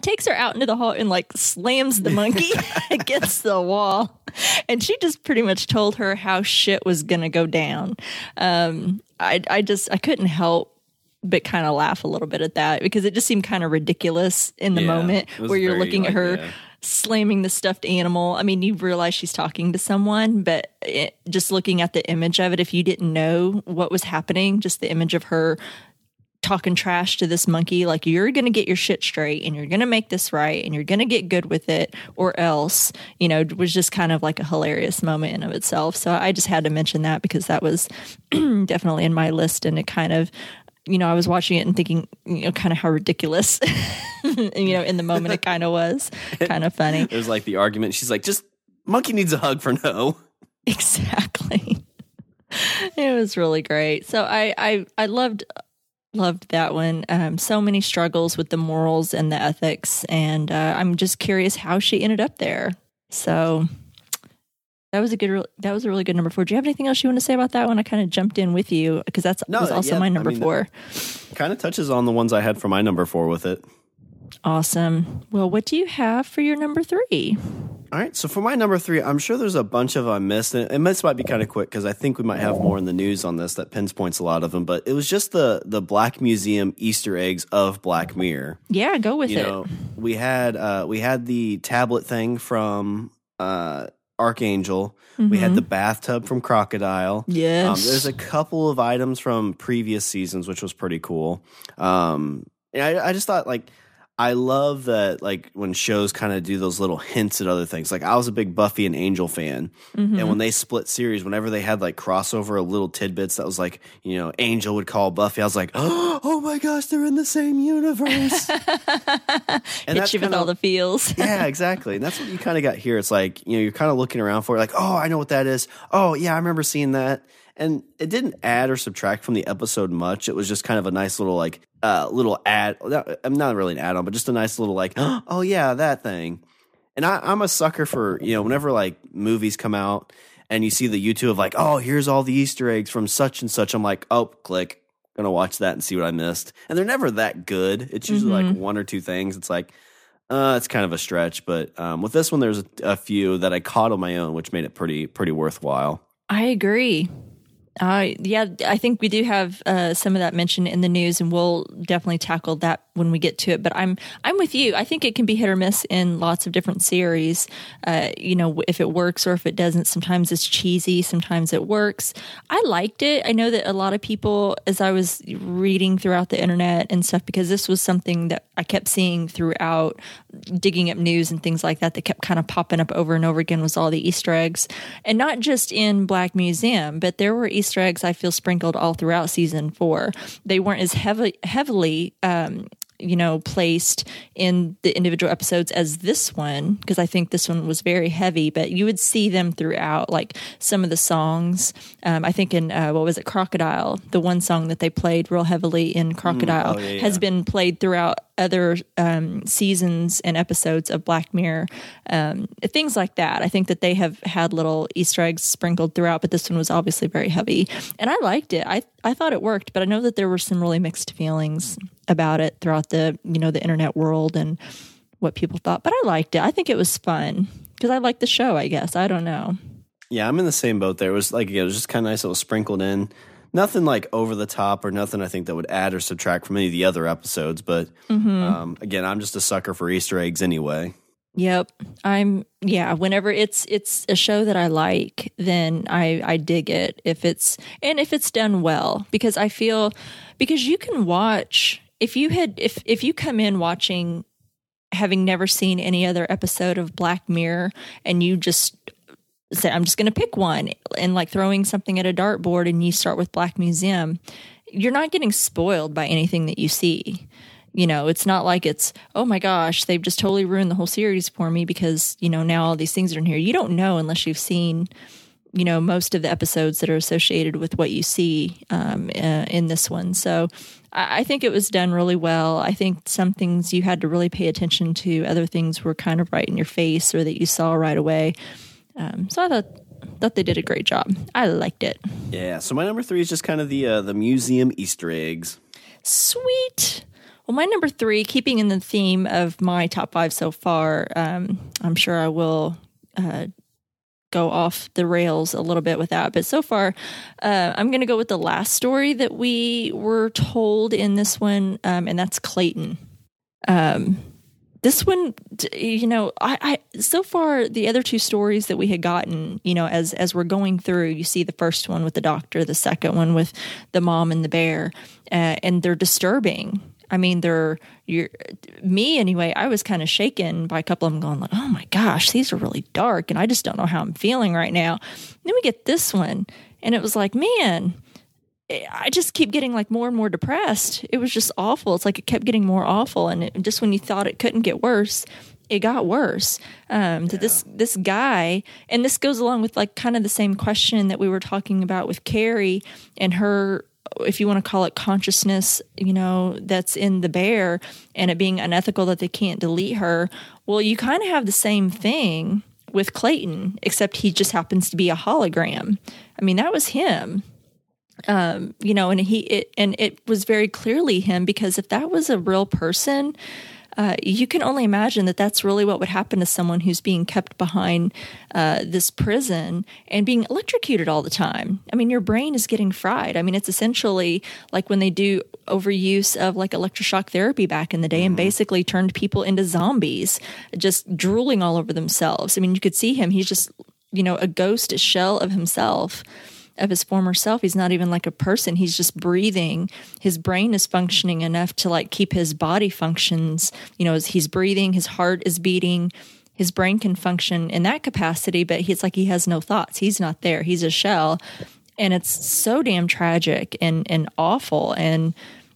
takes her out into the hall and like slams the monkey against the wall. And she just pretty much told her how shit was going to go down. Um, I, I just, I couldn't help but kind of laugh a little bit at that because it just seemed kind of ridiculous in the Yeah, moment where you're very, looking at like, her yeah. slamming the stuffed animal. I mean, you realize she's talking to someone, but it, just looking at the image of it, if you didn't know what was happening, just the image of her talking trash to this monkey like you're going to get your shit straight and you're going to make this right and you're going to get good with it or else you know it was just kind of like a hilarious moment in of itself so i just had to mention that because that was definitely in my list and it kind of you know i was watching it and thinking you know kind of how ridiculous you know in the moment it kind of was kind of funny It was like the argument. She's like, just monkey needs a hug for no. exactly it was really great so i i i loved loved that one. Um so many struggles with the morals and the ethics and uh, i'm just curious how she ended up there. So that was a good re- that was a really good number four. Do you have anything else you want to say about that one? I kind of jumped in with you because that's No, was also yeah, my I number mean, four. Kind of touches on the ones I had for my number four with it. Awesome well what do you have for your number three All right, so for my number three, I'm sure there's a bunch of I missed, and and this might be kind of quick because I think we might have more in the news on this that pinpoints a lot of them. But it was just the the Black Museum Easter eggs of Black Mirror. yeah go with You it know, we had uh, we had the tablet thing from uh, Arkangel. We had the bathtub from Crocodile. Mm-hmm. yes Um, there's a couple of items from previous seasons, which was pretty cool. Um, and I, I just thought like I love that like when shows kind of do those little hints at other things. Like I was a big Buffy and Angel fan, Mm-hmm. and when they split series, whenever they had like crossover little tidbits that was like you know Angel would call Buffy, I was like, oh my gosh, they're in the same universe. and hit you with all the feels yeah, exactly. And that's what you kind of got here. It's like, you know, you're kind of looking around for it, like, oh, I know what that is. Oh, yeah, I remember seeing that. And it didn't add or subtract from the episode much. It was just kind of a nice little, like, uh, little ad. I'm not really an add on, but just a nice little, like, oh, yeah, that thing. And I, I'm a sucker for, you know, whenever like movies come out and you see the YouTube of like, oh, here's all the Easter eggs from such and such. I'm like, oh, click. Gonna watch that and see what I missed. And they're never that good. It's usually like one or two things. It's like, uh, it's kind of a stretch, but um, with this one, there's a, a few that I caught on my own, which made it pretty pretty worthwhile. I agree. Uh, yeah, I think we do have uh, some of that mentioned in the news, and we'll definitely tackle that when we get to it. But I'm I'm with you. I think it can be hit or miss in lots of different series. Uh, you know, if it works or if it doesn't. Sometimes it's cheesy. Sometimes it works. I liked it. I know that a lot of people, as I was reading throughout the internet and stuff, because this was something that I kept seeing throughout digging up news and things like that that kept kind of popping up over and over again was all the Easter eggs. And not just in Black Museum, but there were Easter eggs I feel sprinkled all throughout season four. They weren't as heavily heavily um you know, placed in the individual episodes as this one, because I think this one was very heavy, but you would see them throughout, like some of the songs. Um, I think in, uh, what was it, Crocodile, the one song that they played real heavily in Crocodile oh, yeah, has yeah. been played throughout other um, seasons and episodes of Black Mirror. Um, things like that. I think that they have had little Easter eggs sprinkled throughout, but this one was obviously very heavy. And I liked it. I, I thought it worked, but I know that there were some really mixed feelings about it throughout the you know the internet world and what people thought. But I liked it. I think it was fun because I liked the show. I guess I don't know. Yeah, I'm in the same boat there. It was like it was just kind of nice. It was sprinkled in, nothing like over the top or nothing I think that would add or subtract from any of the other episodes. But um, again, I'm just a sucker for Easter eggs anyway. Yep. I'm yeah, whenever it's it's a show that I like, then I I dig it if it's and if it's done well because I feel because you can watch if you had if if you come in watching having never seen any other episode of Black Mirror and you just say I'm just going to pick one and like throwing something at a dartboard and you start with Black Museum you're not getting spoiled by anything that you see. You know, it's not like it's, oh my gosh, they've just totally ruined the whole series for me because, you know, now all these things are in here. You don't know unless you've seen, you know, most of the episodes that are associated with what you see um, uh, in this one. So I, I think it was done really well. I think some things you had to really pay attention to, other things were kind of right in your face or that you saw right away. Um, so I thought thought they did a great job. I liked it. Yeah. So my number three is just kind of the uh, the museum Easter eggs. Sweet. Well, my number three, keeping in the theme of my top five so far, um, I'm sure I will uh, go off the rails a little bit with that. But so far, uh, I'm going to go with the last story that we were told in this one, um, and that's Clayton. Um, this one, you know, I, I so far the other two stories that we had gotten, you know, as as we're going through, you see the first one with the doctor, the second one with the mom and the bear, uh, and they're disturbing. I mean, they're you're me anyway. I was kind of shaken by a couple of them, going like, "Oh my gosh, these are really dark," and I just don't know how I'm feeling right now. then we get this one, and it was like, man, I just keep getting like more and more depressed. It was just awful. It's like it kept getting more awful, and it, just when you thought it couldn't get worse, it got worse. Um, to this this guy, and this goes along with like kind of the same question that we were talking about with Carrie and her, if you want to call it consciousness, you know, that's in the bear, and it being unethical that they can't delete her. Well, you kind of have the same thing with Clayton, except he just happens to be a hologram. I mean, that was him um, you know, and he it, and it was very clearly him because if that was a real person, uh, you can only imagine that that's really what would happen to someone who's being kept behind uh, this prison and being electrocuted all the time. I mean, your brain is getting fried. I mean, it's essentially like when they do overuse of like electroshock therapy back in the day mm-hmm. and basically turned people into zombies, just drooling all over themselves. I mean, you could see him; he's just you know a ghost, a shell of himself of his former self. He's not even like a person. He's just breathing. His brain is functioning enough to like keep his body functions. You know, he's breathing, his heart is beating. His brain can function in that capacity, but it's like he has no thoughts. He's not there. He's a shell. And it's so damn tragic and, and awful. And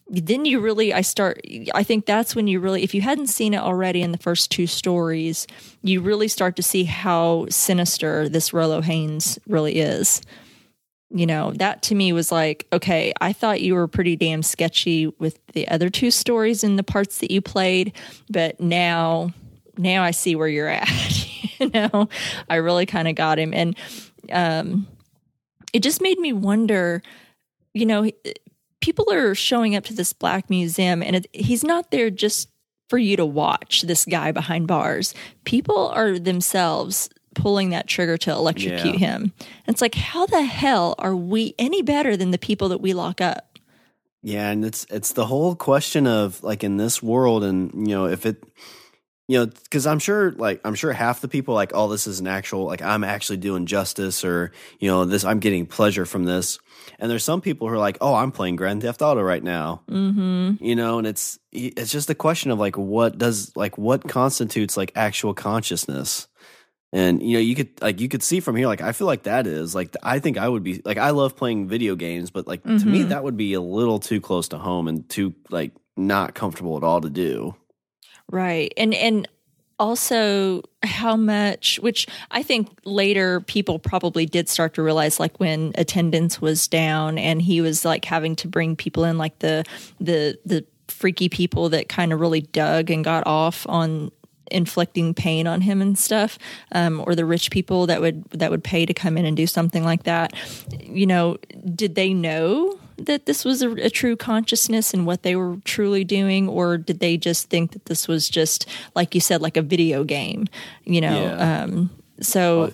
then you really, I start, I think that's when you really, if you hadn't seen it already in the first two stories, you really start to see how sinister this Rolo Haynes really is you know, that to me was like, okay, I thought you were pretty damn sketchy with the other two stories and the parts that you played, but now now I see where you're at. you know, I really kind of got him and um it just made me wonder, you know, people are showing up to this black museum and it, he's not there just for you to watch this guy behind bars. People are themselves pulling that trigger to electrocute yeah. him. And it's like, how the hell are we any better than the people that we lock up? Yeah, and it's it's the whole question of like in this world, and you know, if it, you know, because I'm sure, like I'm sure half the people like, oh, this is an actual, like I'm actually doing justice, or you know, this I'm getting pleasure from this. And there's some people who are like, oh, I'm playing Grand Theft Auto right now, mm-hmm. you know, and it's it's just a question of like what does like what constitutes like actual consciousness and you know you could like you could see from here like i feel like that is like i think i would be like i love playing video games but like mm-hmm. to me mm-hmm. that would be a little too close to home and too like not comfortable at all to do right and and also how much which i think later people probably did start to realize like when attendance was down and he was like having to bring people in like the the the freaky people that kind of really dug and got off on inflicting pain on him and stuff, um, or the rich people that would that would pay to come in and do something like that. You know, did they know that this was a, a, true consciousness and what they were truly doing, or did they just think that this was just like you said, like a video game? You know, yeah. um, so. Well,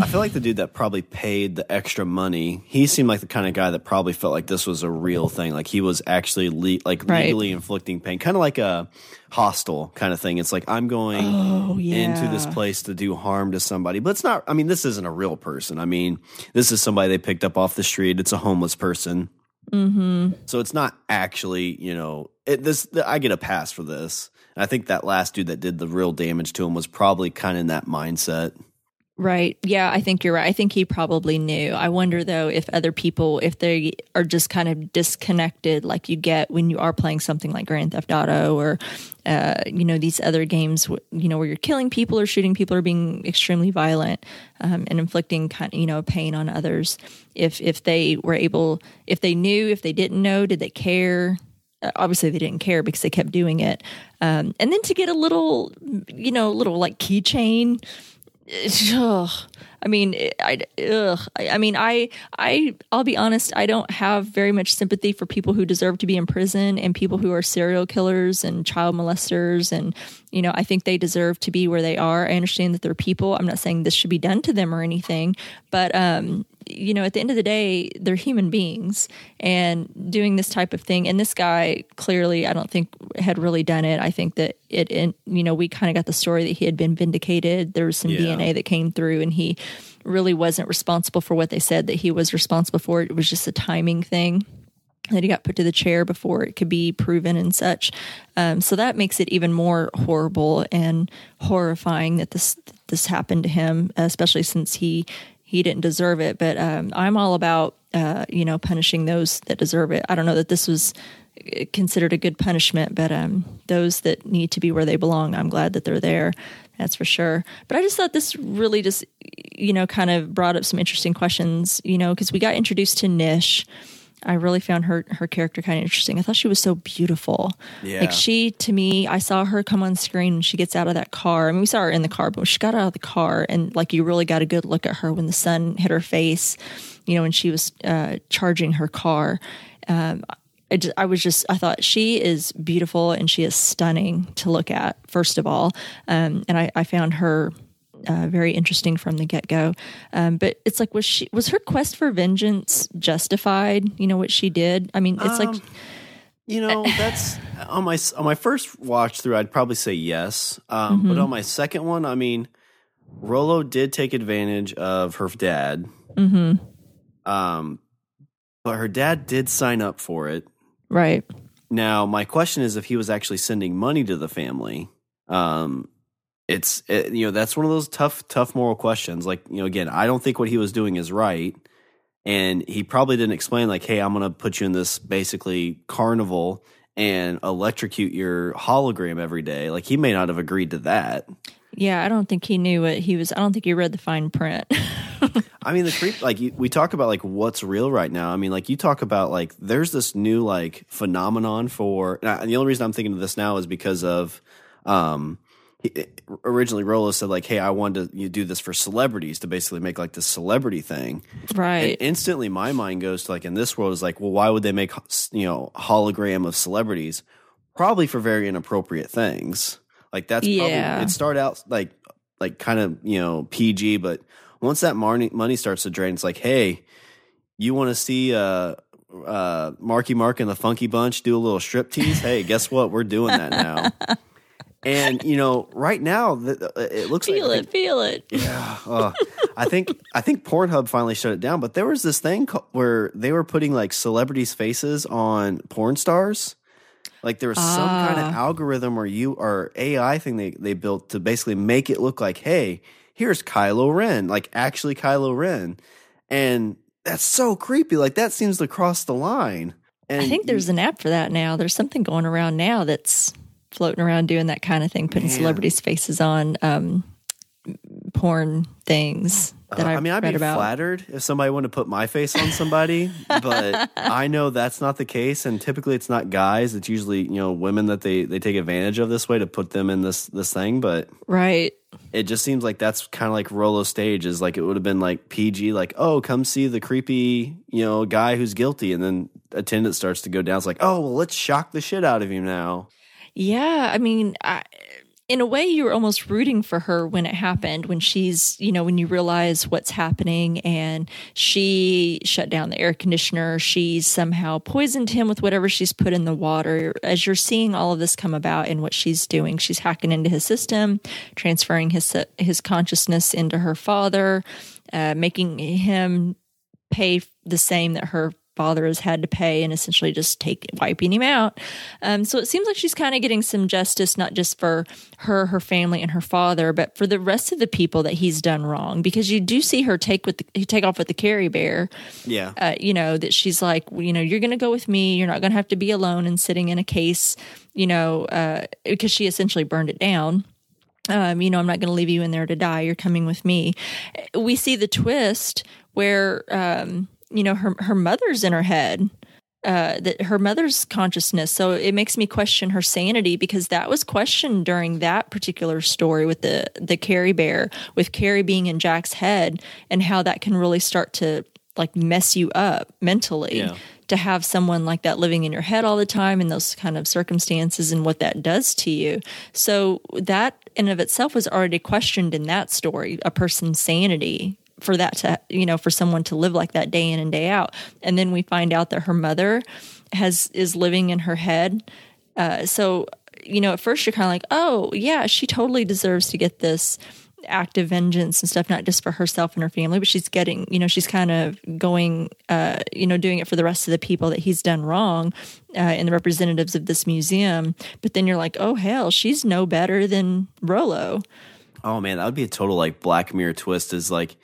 I feel like the dude that probably paid the extra money, he seemed like the kind of guy that probably felt like this was a real thing. Like he was actually le- like right. legally inflicting pain, kind of like a hostile kind of thing. It's like I'm going oh, yeah. into this place to do harm to somebody, but it's not. I mean, this isn't a real person. I mean, this is somebody they picked up off the street. It's a homeless person. Mm-hmm. So it's not actually, you know, it, this. I get a pass for this. I think that last dude that did the real damage to him was probably kind of in that mindset. Right. Yeah, I think you're right. I think he probably knew. I wonder though if other people, if they are just kind of disconnected, like you get when you are playing something like Grand Theft Auto or, uh, you know, these other games, you know, where you're killing people or shooting people or being extremely violent um, and inflicting kind you know, pain on others. If if they were able, if they knew, if they didn't know, did they care? Uh, obviously they didn't care because they kept doing it. Um, and then to get a little, you know, little like keychain ugh. I mean, I, ugh. I, I mean, I, I, I'll be honest. I don't have very much sympathy for people who deserve to be in prison and people who are serial killers and child molesters. And you know, I think they deserve to be where they are. I understand that they're people. I'm not saying this should be done to them or anything, but um, you know, at the end of the day, they're human beings and doing this type of thing. And this guy clearly, I don't think had really done it. I think that it, it you know, we kind of got the story that he had been vindicated. There was some Yeah. DNA that came through and he really wasn't responsible for what they said that he was responsible for. It was just a timing thing that he got put to the chair before it could be proven and such. Um, so that makes it even more horrible and horrifying that this this happened to him, especially since he he didn't deserve it. But um, I'm all about uh, you know punishing those that deserve it. I don't know that this was uh, considered a good punishment, but um, those that need to be where they belong, I'm glad that they're there. That's for sure. But I just thought this really just, you know, kind of brought up some interesting questions, you know, because we got introduced to Nish. I really found her her character kind of interesting. I thought she was so beautiful. Yeah. Like she to me, I saw her come on screen when she gets out of that car. I mean, we saw her in the car, but when she got out of the car and like you really got a good look at her when the sun hit her face, you know, when she was uh, charging her car. Um, I, just, I was just I thought she is beautiful and she is stunning to look at. First of all, um, and I, I found her uh, very interesting from the get go. Um, but it's like was she was her quest for vengeance justified? You know what she did. I mean, it's like Um, You know, that's on my on my first watch through. I'd probably say yes, um, Mm-hmm. but on my second one, I mean, Rolo did take advantage of her dad. mhm, Um, but her dad did sign up for it. right. Now, my question is if he was actually sending money to the family. Um, it's it, you know that's one of those tough tough moral questions. Like you know, again, I don't think what he was doing is right, and he probably didn't explain like, hey, I'm going to put you in this basically carnival and electrocute your hologram every day. Like he may not have agreed to that. Yeah, I don't think he knew what he was. I don't think he read the fine print. I mean, the creep, like you- we talk about like what's real right now. I mean, like you talk about like there's this new like phenomenon for, and I- and the only reason I'm thinking of this now is because of, um, he, originally Rolo said like, hey, I wanted to you do this for celebrities to basically make like this celebrity thing. And right. instantly, my mind goes to like in this world is like, well, why would they make you know hologram of celebrities? Probably for very inappropriate things. Like that's Yeah. probably it. Started out like like kind of you know PG, but once that money money starts to drain, it's like, hey, you want to see uh uh Marky Mark and the Funky Bunch do a little strip tease? hey, guess what? We're doing that now. And you know, right now, th- it looks feel like it, feel it. yeah, uh, I think I think Pornhub finally shut it down. But there was this thing co- where they were putting like celebrities' faces on porn stars. Like there was some kind of algorithm or you or AI thing they they built to basically make it look like, hey, here's Kylo Ren, like actually Kylo Ren, and that's so creepy. Like that seems to cross the line. And I think there's an app for that now. There's something going around now that's floating around doing that kind of thing, putting Man. celebrities' faces on um, porn things that Uh, I mean, I'd be about. flattered if somebody wanted to put my face on somebody, but I know that's not the case. And typically, it's not guys; it's usually you know women that they they take advantage of this way to put them in this this thing. But Right. it just seems like that's kind of like Rolo stage is like it would have been like PG, like oh, come see the creepy you know guy who's guilty, and then attendance starts to go down. It's like oh, well, let's shock the shit out of him now. Yeah, I mean, I, in a way, you're almost rooting for her when it happened. When she's, you know, when you realize what's happening, and she shut down the air conditioner. She somehow poisoned him with whatever she's put in the water. As you're seeing all of this come about and what she's doing, she's hacking into his system, transferring his his consciousness into her father, uh, making him pay the same that her father has had to pay and essentially just take wiping him out. Um, so it seems like she's kind of getting some justice, not just for her, her family, and her father, but for the rest of the people that he's done wrong. Because you do see her take with the, take off with the Carrie Bear. Yeah. Uh, you know that she's like, you know, you're going to go with me. You're not going to have to be alone and sitting in a case. You know, uh, because she essentially burned it down um, you know, I'm not going to leave you in there to die. You're coming with me. We see the twist where, um, you know, her her mother's in her head. Uh, that her mother's consciousness. So it makes me question her sanity because that was questioned during that particular story with the the Carrie Bear, with Carrie being in Jack's head, and how that can really start to like mess you up mentally. Yeah. To have someone like that living in your head all the time in those kind of circumstances and what that does to you. So that in of itself was already questioned in that story, a person's sanity for that to you know for someone to live like that day in and day out. And then we find out that her mother has is living in her head. Uh, so you know at first you're kind of like oh yeah she totally deserves to get this act of vengeance and stuff not just for herself and her family but she's getting you know she's kind of going uh, you know doing it for the rest of the people that he's done wrong uh, and the representatives of this museum. But then you're like oh hell she's no better than Rolo. Oh man, that would be a total like Black Mirror twist. Is like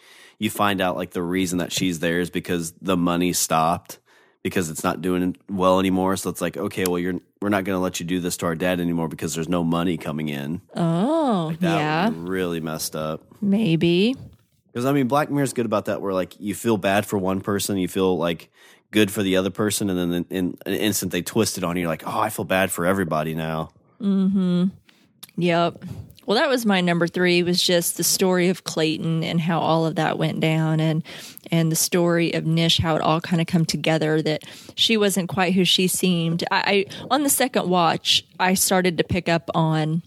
you find out like the reason that she's there is because the money stopped because it's not doing well anymore. So it's like, okay, well, you're we're not going to let you do this to our dad anymore because there's no money coming in. oh That yeah really messed up. maybe Because I mean, Black Mirror's good about that, where like you feel bad for one person, you feel like good for the other person, and then in, in an instant they twist it on you. You're like, oh, I feel bad for everybody now. Hmm. Yep. Well, that was my number three. Was just the story of Clayton and how all of that went down, and and the story of Nish, how it all kind of come together. That she wasn't quite who she seemed. I, I on the second watch, I started to pick up on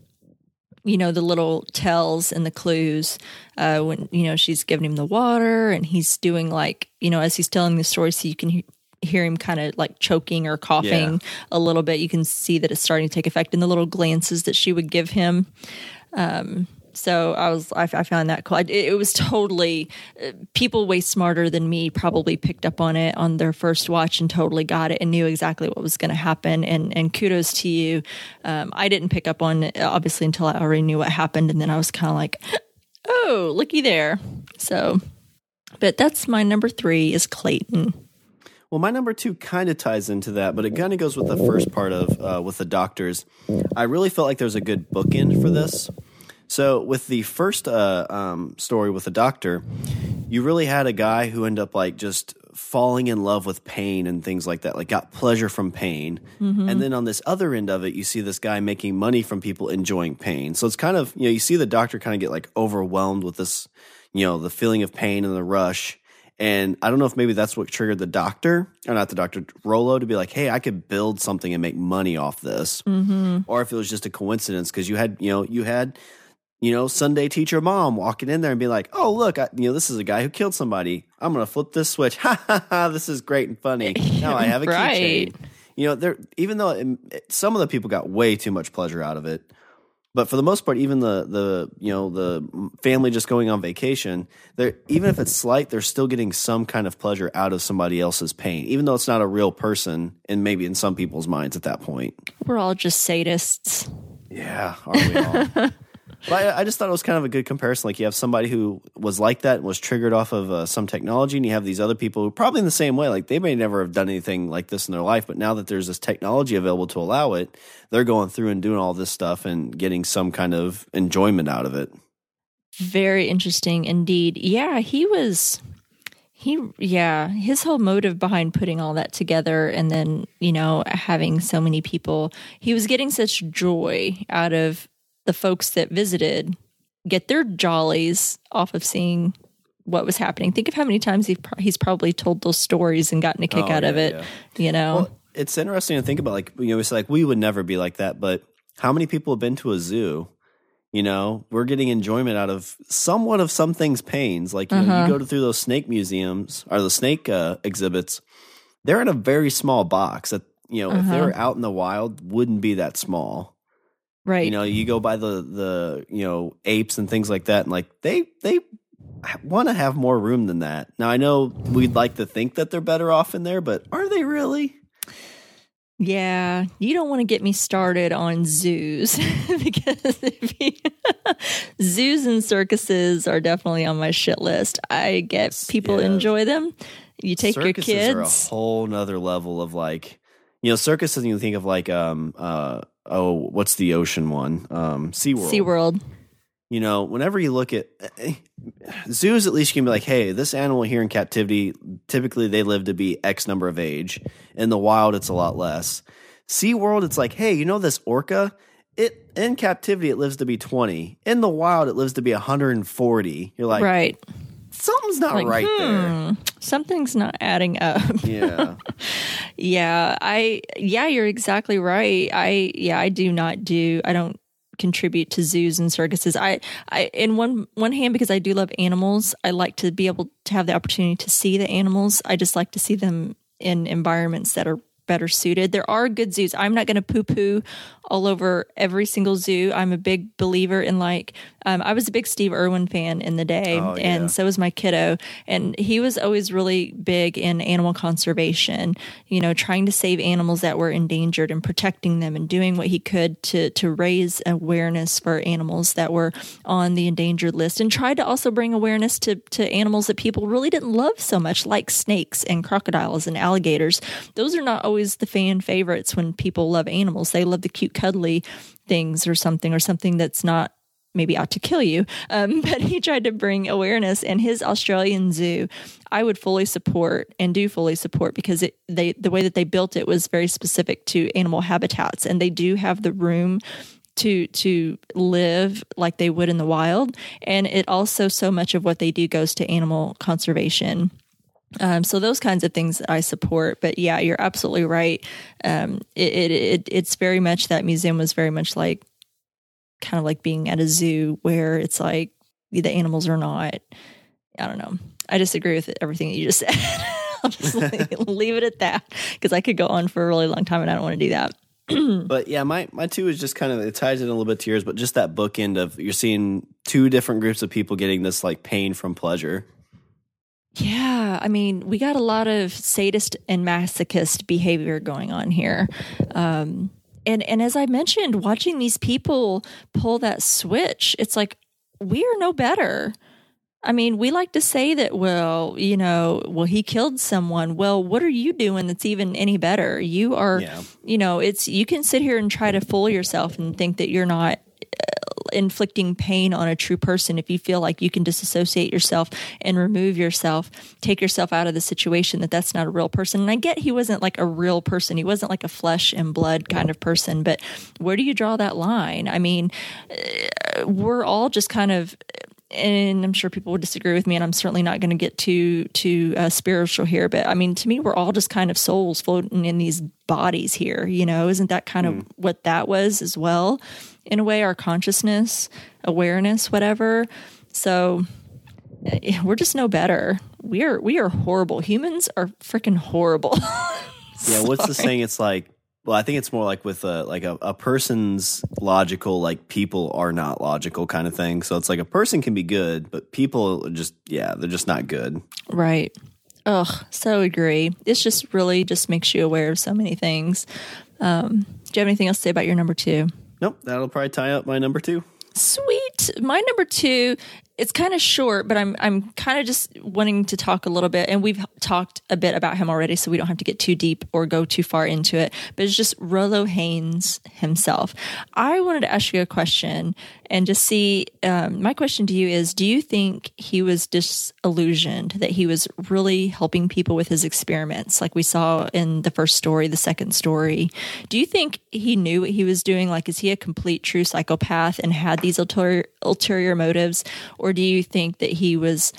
you know the little tells and the clues uh, when you know she's giving him the water and he's doing like you know as he's telling the story so you can he- hear him kind of like choking or coughing Yeah. a little bit you can see that it's starting to take effect in the little glances that she would give him um, so I was I, I found that cool. I, it, was totally uh, people way smarter than me probably picked up on it on their first watch and totally got it and knew exactly what was going to happen. And and kudos to you. Um, I didn't pick up on it obviously until I already knew what happened, and then I was kind of like, oh, looky there. So, but that's my number three is Clayton. Well, my number two kind of ties into that, but it kind of goes with the first part of uh, with the doctors. I really felt like there was a good bookend for this. So, with the first uh, um, story with the doctor, you really had a guy who ended up like just falling in love with pain and things like that, like got pleasure from pain. And then on this other end of it, you see this guy making money from people enjoying pain. So it's kind of, you know, you see the doctor kind of get like overwhelmed with this, you know, the feeling of pain and the rush. And I don't know if maybe that's what triggered the doctor, or not the doctor, Rolo, to be like, hey, I could build something and make money off this. Mm-hmm. Or if it was just a coincidence because you had, you know, you had, you know, Sunday teacher mom walking in there and be like, oh, look, I, you know, this is a guy who killed somebody. I'm going to flip this switch. Ha ha ha. This is great and funny. Now I have a Right. keychain. You know, there, even though it, some of the people got way too much pleasure out of it. But for the most part, even the the you know the family just going on vacation, they're even if it's slight, they're still getting some kind of pleasure out of somebody else's pain, even though it's not a real person, and maybe in some people's minds at that point. We're all just sadists. Yeah, are we all? but I, I just thought it was kind of a good comparison. Like you have somebody who was like that, and was triggered off of uh, some technology, and you have these other people who probably in the same way. Like they may never have done anything like this in their life, but now that there's this technology available to allow it, they're going through and doing all this stuff and getting some kind of enjoyment out of it. Very interesting indeed. Yeah, he was he yeah, his whole motive behind putting all that together and then, you know, having so many people, he was getting such joy out of the folks that visited get their jollies off of seeing what was happening. Think of how many times he pro- he's probably told those stories and gotten a kick Oh, out of it, yeah. you know. Well, it's interesting to think about. Like you know, it's like we would never be like that, but how many people have been to a zoo? You know, we're getting enjoyment out of somewhat of some things' pains. Like you, know, you go to, through those snake museums or the snake uh, exhibits, they're in a very small box. That you know, if they were out in the wild, wouldn't be that small. Right. You know, you go by the the you know apes and things like that, and like they they want to have more room than that. Now I know we'd like to think that they're better off in there, but are they really? Yeah, you don't want to get me started on zoos because you, zoos and circuses are definitely on my shit list. I get people Yeah. enjoy them. You take circuses your kids. are a whole nother level of like, you know, circuses. You think of like, um, uh, oh, what's the ocean one? Um, SeaWorld. SeaWorld. you know, whenever you look at eh, zoos, at least you can be like, hey, this animal here in captivity, typically they live to be X number of age. In the wild, it's a lot less. SeaWorld, it's like, hey, you know this orca? It in captivity it lives to be 20. In the wild, it lives to be 140. You're like, right. Something's not Like, right hmm, something's not adding up. Yeah. Yeah, I yeah, you're exactly right. I yeah, I do not do I don't contribute to zoos and circuses. I I in one one hand because I do love animals, I like to be able to have the opportunity to see the animals. I just like to see them in environments that are better suited. There are good zoos. I'm not going to poo poo all over every single zoo. I'm a big believer in like, um, I was a big Steve Irwin fan in the day, Oh, yeah. and so was my kiddo. And he was always really big in animal conservation, you know, trying to save animals that were endangered and protecting them and doing what he could to, to raise awareness for animals that were on the endangered list and tried to also bring awareness to, to animals that people really didn't love so much, like snakes and crocodiles and alligators. Those are not always the fan favorites when people love animals. They love the cute, cuddly things or something, or something that's not maybe out to kill you. Um, but he tried to bring awareness, and his Australian zoo, I would fully support and do fully support because it, they the way that they built it was very specific to animal habitats, and they do have the room to to live like they would in the wild and it also so much of what they do goes to animal conservation um, so those kinds of things I support. But yeah, you're absolutely right. Um, it, it, it it's very much that museum was very much like kind of like being at a zoo where it's like the animals are not. I don't know. I disagree with everything that you just said. I'll just leave, leave it at that because I could go on for a really long time and I don't want to do that. But yeah, my my two is just kind of it ties in a little bit to yours, but just that bookend of you're seeing two different groups of people getting this like pain from pleasure. Yeah, I mean, we got a lot of sadist and masochist behavior going on here. Um, and and as I mentioned, watching these people pull that switch, it's like we are no better. I mean, we like to say that, well, you know, well, he killed someone. Well, what are you doing that's even any better? You are, Yeah. you know, it's, you can sit here and try to fool yourself and think that you're not inflicting pain on a true person if you feel like you can disassociate yourself and remove yourself take yourself out of the situation that that's not a real person and i get he wasn't like a real person he wasn't like a flesh and blood kind of person but where do you draw that line i mean uh, we're all just kind of and I'm sure people would disagree with me, and I'm certainly not going to get too too uh, spiritual here. But I mean, to me, we're all just kind of souls floating in these bodies here. You know, isn't that kind of what that was as well? In a way, our consciousness, awareness, whatever. So eh, we're just no better. We are we are horrible. Humans are freaking horrible. Yeah, what's the saying? It's like, well, I think it's more like with a like a, a person's logical, like people are not logical kind of thing. So it's like a person can be good, but people just yeah, they're just not good. Right. Ugh, so agree. It's just really just makes you aware of so many things. Um, do you have anything else to say about your number two? Nope, that'll probably tie up my number two. Sweet. My number two, it's kind of short, but I'm I'm kind of just wanting to talk a little bit, and we've talked a bit about him already, so we don't have to get too deep or go too far into it. But it's just Rolo Haynes himself. I wanted to ask you a question and just see. Um, my question to you is: Do you think he was disillusioned that he was really helping people with his experiments, like we saw in the first story, the second story? Do you think he knew what he was doing? Like, is he a complete true psychopath and had these ulterior, ulterior motives? Or do you think that he was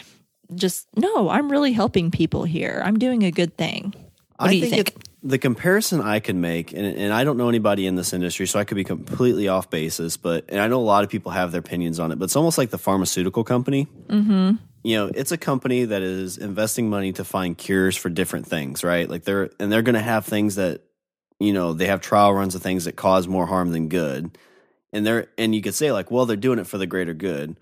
just, no, I'm really helping people here. I'm doing a good thing. What I do you think? It, the comparison I can make, and, and I don't know anybody in this industry, so I could be completely off basis, but and I know a lot of people have their opinions on it, but it's almost like the pharmaceutical company. Mm-hmm. You know, it's a company that is investing money to find cures for different things, right? Like they're and they're going to have things that you know they have trial runs of things that cause more harm than good, and they're and you could say like, well, they're doing it for the greater good.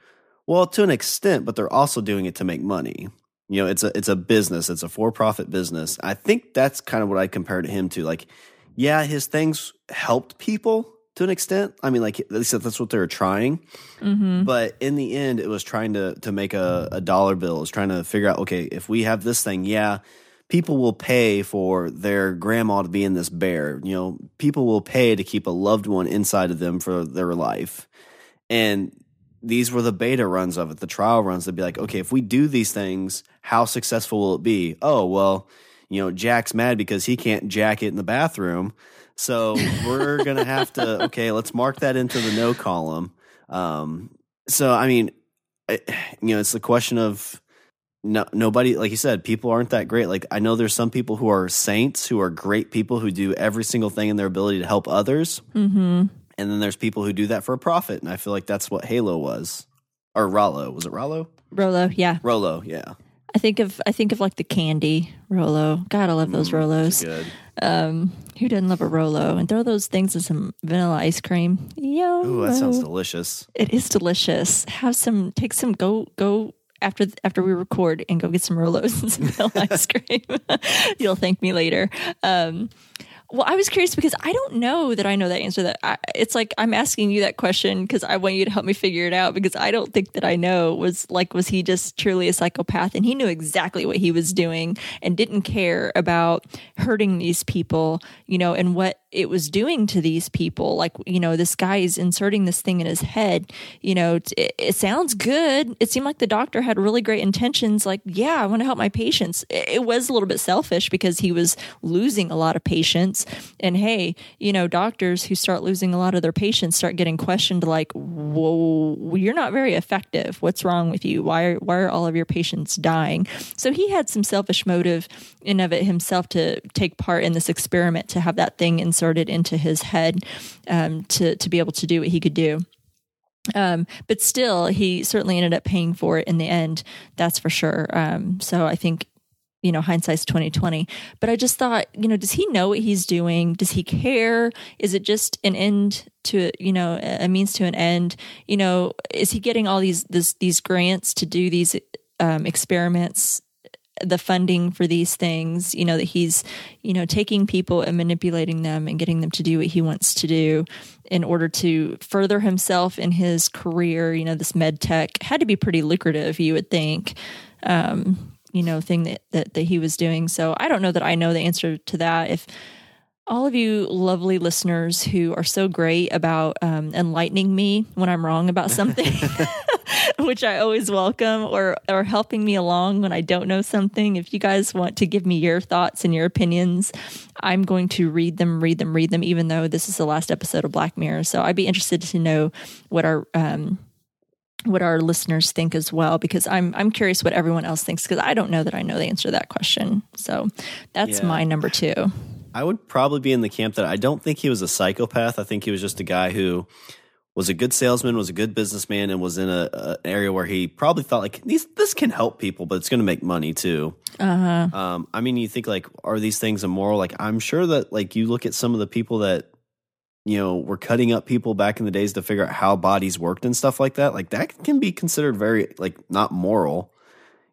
Well, to an extent, but they're also doing it to make money. You know, it's a it's a business. It's a for profit business. I think that's kind of what I compare to him to. Like, yeah, his things helped people to an extent. I mean, like at least that's what they were trying. Mm-hmm. But in the end, it was trying to to make a, a dollar bill. It was trying to figure out, okay, if we have this thing, yeah, people will pay for their grandma to be in this bear. You know, people will pay to keep a loved one inside of them for their life. And these were the beta runs of it, the trial runs. They'd be like, okay, if we do these things, how successful will it be? Oh, well, you know, Jack's mad because he can't jack it in the bathroom. So we're going to have to, okay, let's mark that into the no column. Um, so, I mean, I, you know, it's the question of no, nobody, like you said, people aren't that great. Like, I know there's some people who are saints, who are great people who do every single thing in their ability to help others. Mm-hmm. And then there's people who do that for a profit. And I feel like that's what Halo was. Or Rollo. Was it Rollo? Rolo, yeah. Rollo, yeah. I think of I think of like the candy Rolo. God, I love those Rolos. Good. Um, who doesn't love a Rolo? And throw those things in some vanilla ice cream. Yo, Ooh, that sounds delicious. it is delicious. Have some. Take some. Go go after after we record and go get some Rolos and some vanilla ice cream. You'll thank me later. Um, well, I was curious because I don't know that I know that answer. That I, it's like I'm asking you that question because I want you to help me figure it out because I don't think that I know. Was like was he just truly a psychopath and he knew exactly what he was doing and didn't care about hurting these people, you know, and what it was doing to these people. Like you know, this guy is inserting this thing in his head. You know, it, it sounds good. It seemed like the doctor had really great intentions. Like, yeah, I want to help my patients. It, it was a little bit selfish because he was losing a lot of patients. And hey, you know, doctors who start losing a lot of their patients start getting questioned like, whoa, you're not very effective. What's wrong with you? Why are, why are all of your patients dying? So he had some selfish motive in of it himself to take part in this experiment, to have that thing inserted into his head um, to, to be able to do what he could do. Um, but still, he certainly ended up paying for it in the end. That's for sure. Um, so I think you know hindsight's 2020 but i just thought you know does he know what he's doing does he care is it just an end to you know a means to an end you know is he getting all these this, these grants to do these um, experiments the funding for these things you know that he's you know taking people and manipulating them and getting them to do what he wants to do in order to further himself in his career. You know this med tech had to be pretty lucrative you would think um, you know thing that, that that he was doing. So i don't know that i know the answer to that. If all of you lovely listeners who are so great about um, enlightening me when i'm wrong about something which i always welcome or or helping me along when i don't know something if you guys want to give me your thoughts and your opinions i'm going to read them read them read them even though this is the last episode of black mirror so i'd be interested to know what our um, what our listeners think as well because I'm I'm curious what everyone else thinks because I don't know that I know the answer to that question. So that's Yeah. my number 2. I would probably be in the camp that I don't think he was a psychopath. I think he was just a guy who was a good salesman, was a good businessman, and was in a, a an area where he probably thought like these this can help people, but it's going to make money too. Uh-huh. Um, I mean, you think like, are these things immoral? Like, I'm sure that like you look at some of the people that you know were cutting up people back in the days to figure out how bodies worked and stuff like that. Like that can be considered very like not moral.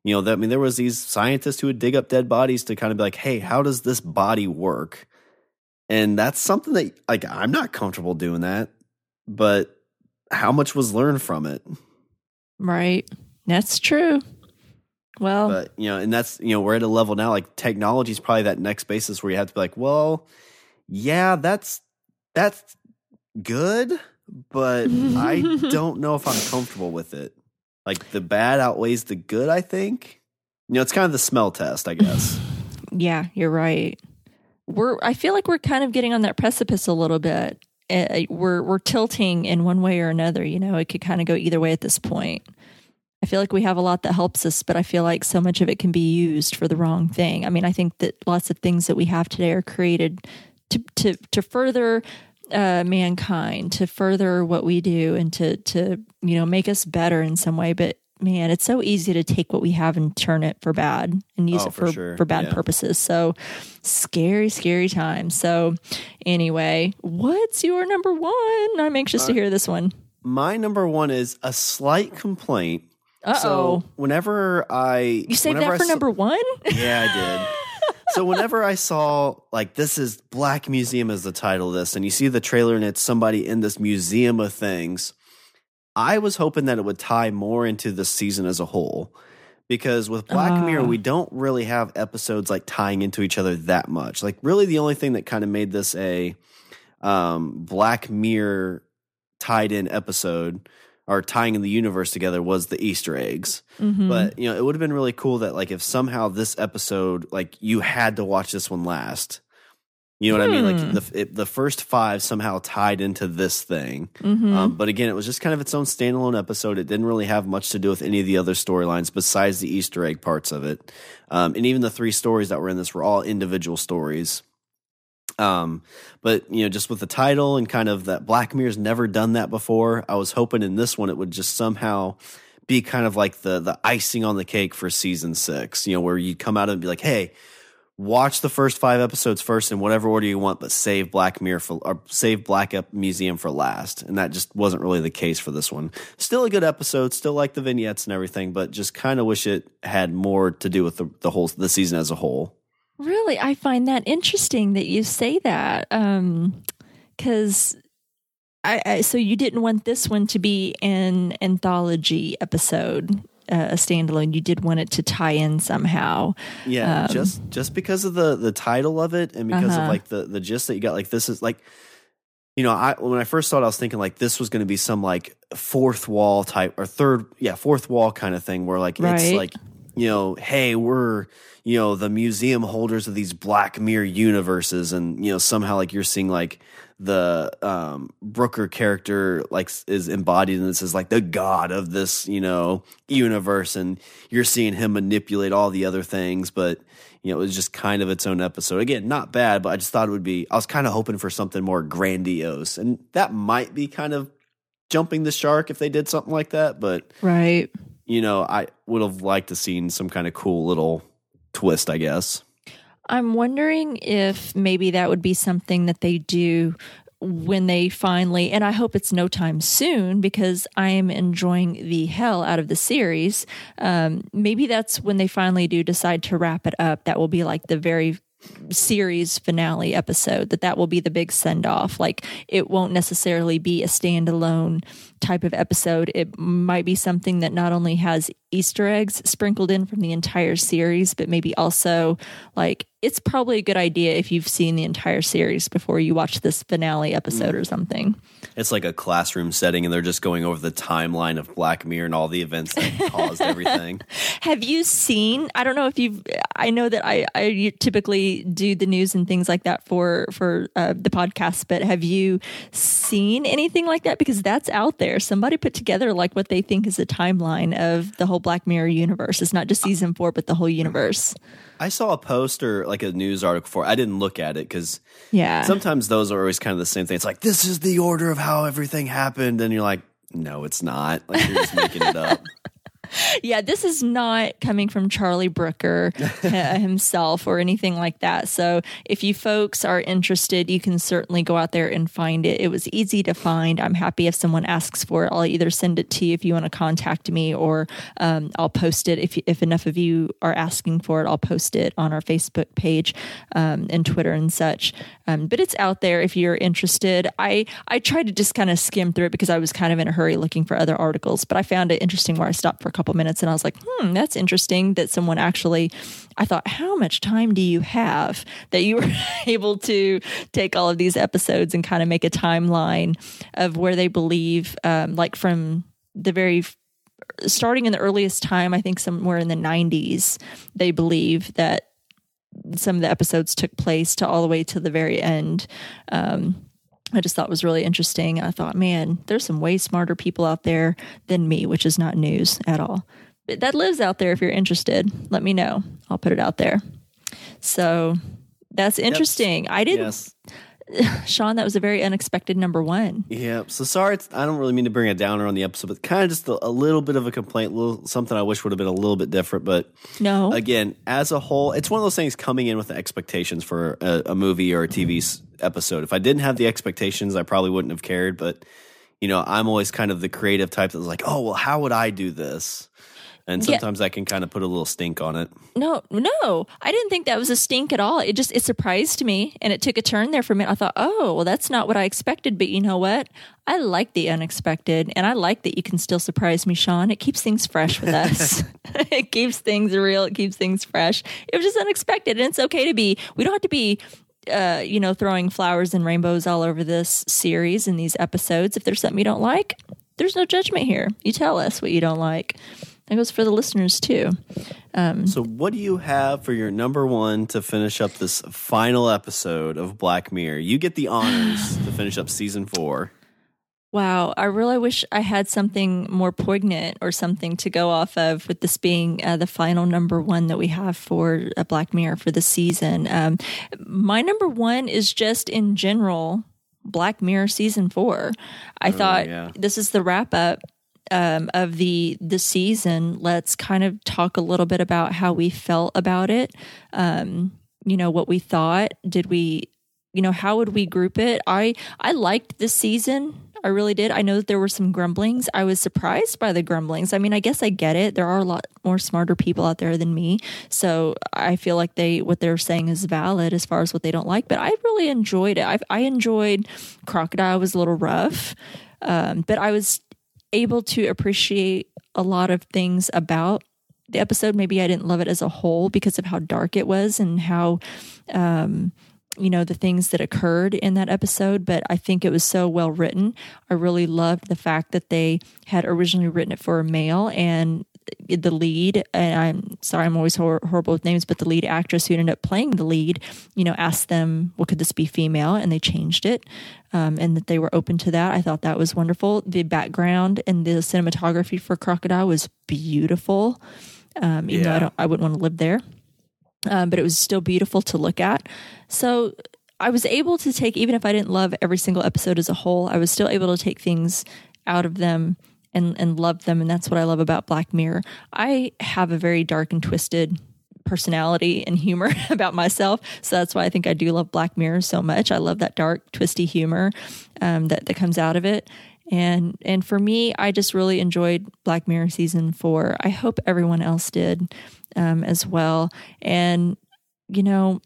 You know, that I mean, there was these scientists who would dig up dead bodies to kind of be like, "Hey, how does this body work?" And that's something that like I'm not comfortable doing that, but how much was learned from it? Right. That's true. Well, But you know, and that's you know, we're at a level now like technology is probably that next basis where you have to be like, well, yeah, that's that's good, but I don't know if I'm comfortable with it. Like the bad outweighs the good, I think. You know, it's kind of the smell test, I guess. yeah, you're right. We're I feel like we're kind of getting on that precipice a little bit. Uh, we're we're tilting in one way or another, you know. It could kind of go either way at this point. I feel like we have a lot that helps us, but I feel like so much of it can be used for the wrong thing. I mean, I think that lots of things that we have today are created to to to further uh, mankind, to further what we do, and to to you know make us better in some way. But man, it's so easy to take what we have and turn it for bad and use Oh, it for for sure. for bad Yeah. purposes. So scary, scary time. So anyway, what's your number one? I'm anxious to hear this one. My number one is a slight complaint. Uh So oh. whenever I you saved that for I number one? Yeah, I did. so whenever I saw like this is Black Museum as the title of this, and you see the trailer and it's somebody in this museum of things, I was hoping that it would tie more into the season as a whole. Because with Black Ah. Mirror, we don't really have episodes like tying into each other that much. Like really the only thing that kind of made this a um, Black Mirror tied in episode or tying in the universe together was the Easter eggs. Mhm. But you know, it would have been really cool that like if somehow this episode like you had to watch this one last. You know what I mean? Hmm. Like the it, the first five somehow tied into this thing. Mhm. Um, but again, it was just kind of its own standalone episode. It didn't really have much to do with any of the other storylines besides the Easter egg parts of it. Um, and even the three stories that were in this were all individual stories. Um, but you know, just with the title and kind of that Black Mirror's never done that before. I was hoping in this one it would just somehow be kind of like the the icing on the cake for season six. You know, where you'd come out and be like, hey. Watch the first five episodes first in whatever order you want, but save Black Mirror for or save Black Museum for last. And that just wasn't really the case for this one. Still a good episode, still like the vignettes and everything, but just kind of wish it had more to do with the, the whole the season as a whole. Really, I find that interesting that you say that. Um, because I, I so you didn't want this one to be an anthology episode, uh, a standalone. You did want it to tie in somehow. Yeah, Um, just just because of the the title of it and because Uh-huh. of like the the gist that you got. Like this is like, you know, I when I first saw it, I was thinking like this was going to be some like fourth wall type or third, yeah, fourth wall kind of thing where like it's like, you know, hey, we're you know the museum holders of these Black Mirror universes, and you know somehow like you're seeing like the um Brooker character like is embodied in this as like the god of this you know universe and you're seeing him manipulate all the other things but you know it was just kind of its own episode again not bad but I just thought it would be I was kind of hoping for something more grandiose and that might be kind of jumping the shark if they did something like that but Right. you know I would have liked to seen some kind of cool little twist I guess I'm wondering if maybe that would be something that they do when they finally, and I hope it's no time soon because I am enjoying the hell out of the series. Um, maybe that's when they finally do decide to wrap it up. That will be like the very series finale episode that that will be the big send off like it won't necessarily be a standalone type of episode it might be something that not only has easter eggs sprinkled in from the entire series but maybe also like it's probably a good idea if you've seen the entire series before you watch this finale episode or something It's like a classroom setting, and they're just going over the timeline of Black Mirror and all the events that caused everything. Have you seen? I don't know if you've. I know that I I typically do the news and things like that for for uh, the podcast, but have you seen anything like that? Because that's out there. Somebody put together like what they think is a timeline of the whole Black Mirror universe. It's not just season four, but the whole universe. I saw a post or like a news article for. I didn't look at it because Yeah. sometimes those are always kind of the same thing. It's like this is the order of how everything happened, and you're like, no, it's not. Like you're just making it up. yeah, this is not coming from Charlie Brooker himself or anything like that. So if you folks are interested, you can certainly go out there and find it. It was easy to find. I'm happy if someone asks for it. I'll either send it to you if you want to contact me, or um, I'll post it. If if enough of you are asking for it, I'll post it on our Facebook page um, and Twitter and such. Um, but it's out there if you're interested. I I tried to just kind of skim through it because I was kind of in a hurry looking for other articles, but I found it interesting where I stopped for a couple minutes and I was like, hmm, that's interesting that someone actually. I thought, how much time do you have that you were able to take all of these episodes and kind of make a timeline of where they believe, um, like from the very starting in the earliest time, I think somewhere in the 90s, they believe that some of the episodes took place to all the way to the very end. Um, I just thought was really interesting. I thought, man, there's some way smarter people out there than me, which is not news at all. But that lives out there if you're interested. Let me know. I'll put it out there. So that's interesting. I didn't, yes. Sean, that was a very unexpected number one. Yeah. So sorry. It's, I don't really mean to bring a downer on the episode, but kind of just a, a little bit of a complaint, little something I wish would have been a little bit different. But No. again, as a whole, it's one of those things coming in with the expectations for a, a movie or a TV mm-hmm. s- episode. If I didn't have the expectations, I probably wouldn't have cared. But you know, I'm always kind of the creative type that's like, oh, well, how would I do this? And Yeah. sometimes I can kind of put a little stink on it. No, no, I didn't think that was a stink at all. It just it surprised me, and it took a turn there for me. I thought, oh, well, that's not what I expected. But you know what? I like the unexpected, and I like that you can still surprise me, Sean. It keeps things fresh with us. it keeps things real. It keeps things fresh. It was just unexpected, and it's okay to be. We don't have to be. Uh, you know, throwing flowers and rainbows all over this series and these episodes. If there's something you don't like, there's no judgment here. You tell us what you don't like. That goes for the listeners too. So, what do you have for your number one to finish up this final episode of Black Mirror? You get the honors to finish up season four. Wow, I really wish I had something more poignant or something to go off of with this being uh, the final number one that we have for uh, Black Mirror for the season. Um, my number one is just in general Black Mirror season four. I thought yeah. this is the wrap up um, of the the season. Let's kind of talk a little bit about how we felt about it. Um, you know what we thought. Did we you know how would we group it? I i liked this season. I really did. I know that there were some grumblings. I was surprised by the grumblings. I mean i guess i get it. There are a lot more smarter people out there than me. So i feel like they what they're saying is valid as far as what they don't like but i really enjoyed it. I, I enjoyed crocodile was a little rough um, but i was able to appreciate a lot of things about the episode. Maybe i didn't love it as a whole because of how dark it was and how um, you know the things that occurred in that episode but i think it was so well written. I really loved the fact that they had originally written it for a male and the lead and i'm sorry i'm always hor- horrible with names but the lead actress who ended up playing the lead you know asked them well could this be female? and they changed it um, and that they were open to that i thought that was wonderful the background and the cinematography for crocodile was beautiful um, even though I, don't, I wouldn't want to live there um, but it was still beautiful to look at. So I was able to take, even if I didn't love every single episode as a whole, I was still able to take things out of them and, and love them. And that's what I love about Black Mirror. I have a very dark and twisted personality and humor about myself. So that's why I think I do love Black Mirror so much. I love that dark, twisty humor um, that, that comes out of it. And and for me, I just really enjoyed Black Mirror season four. I hope everyone else did um, as well. And you know,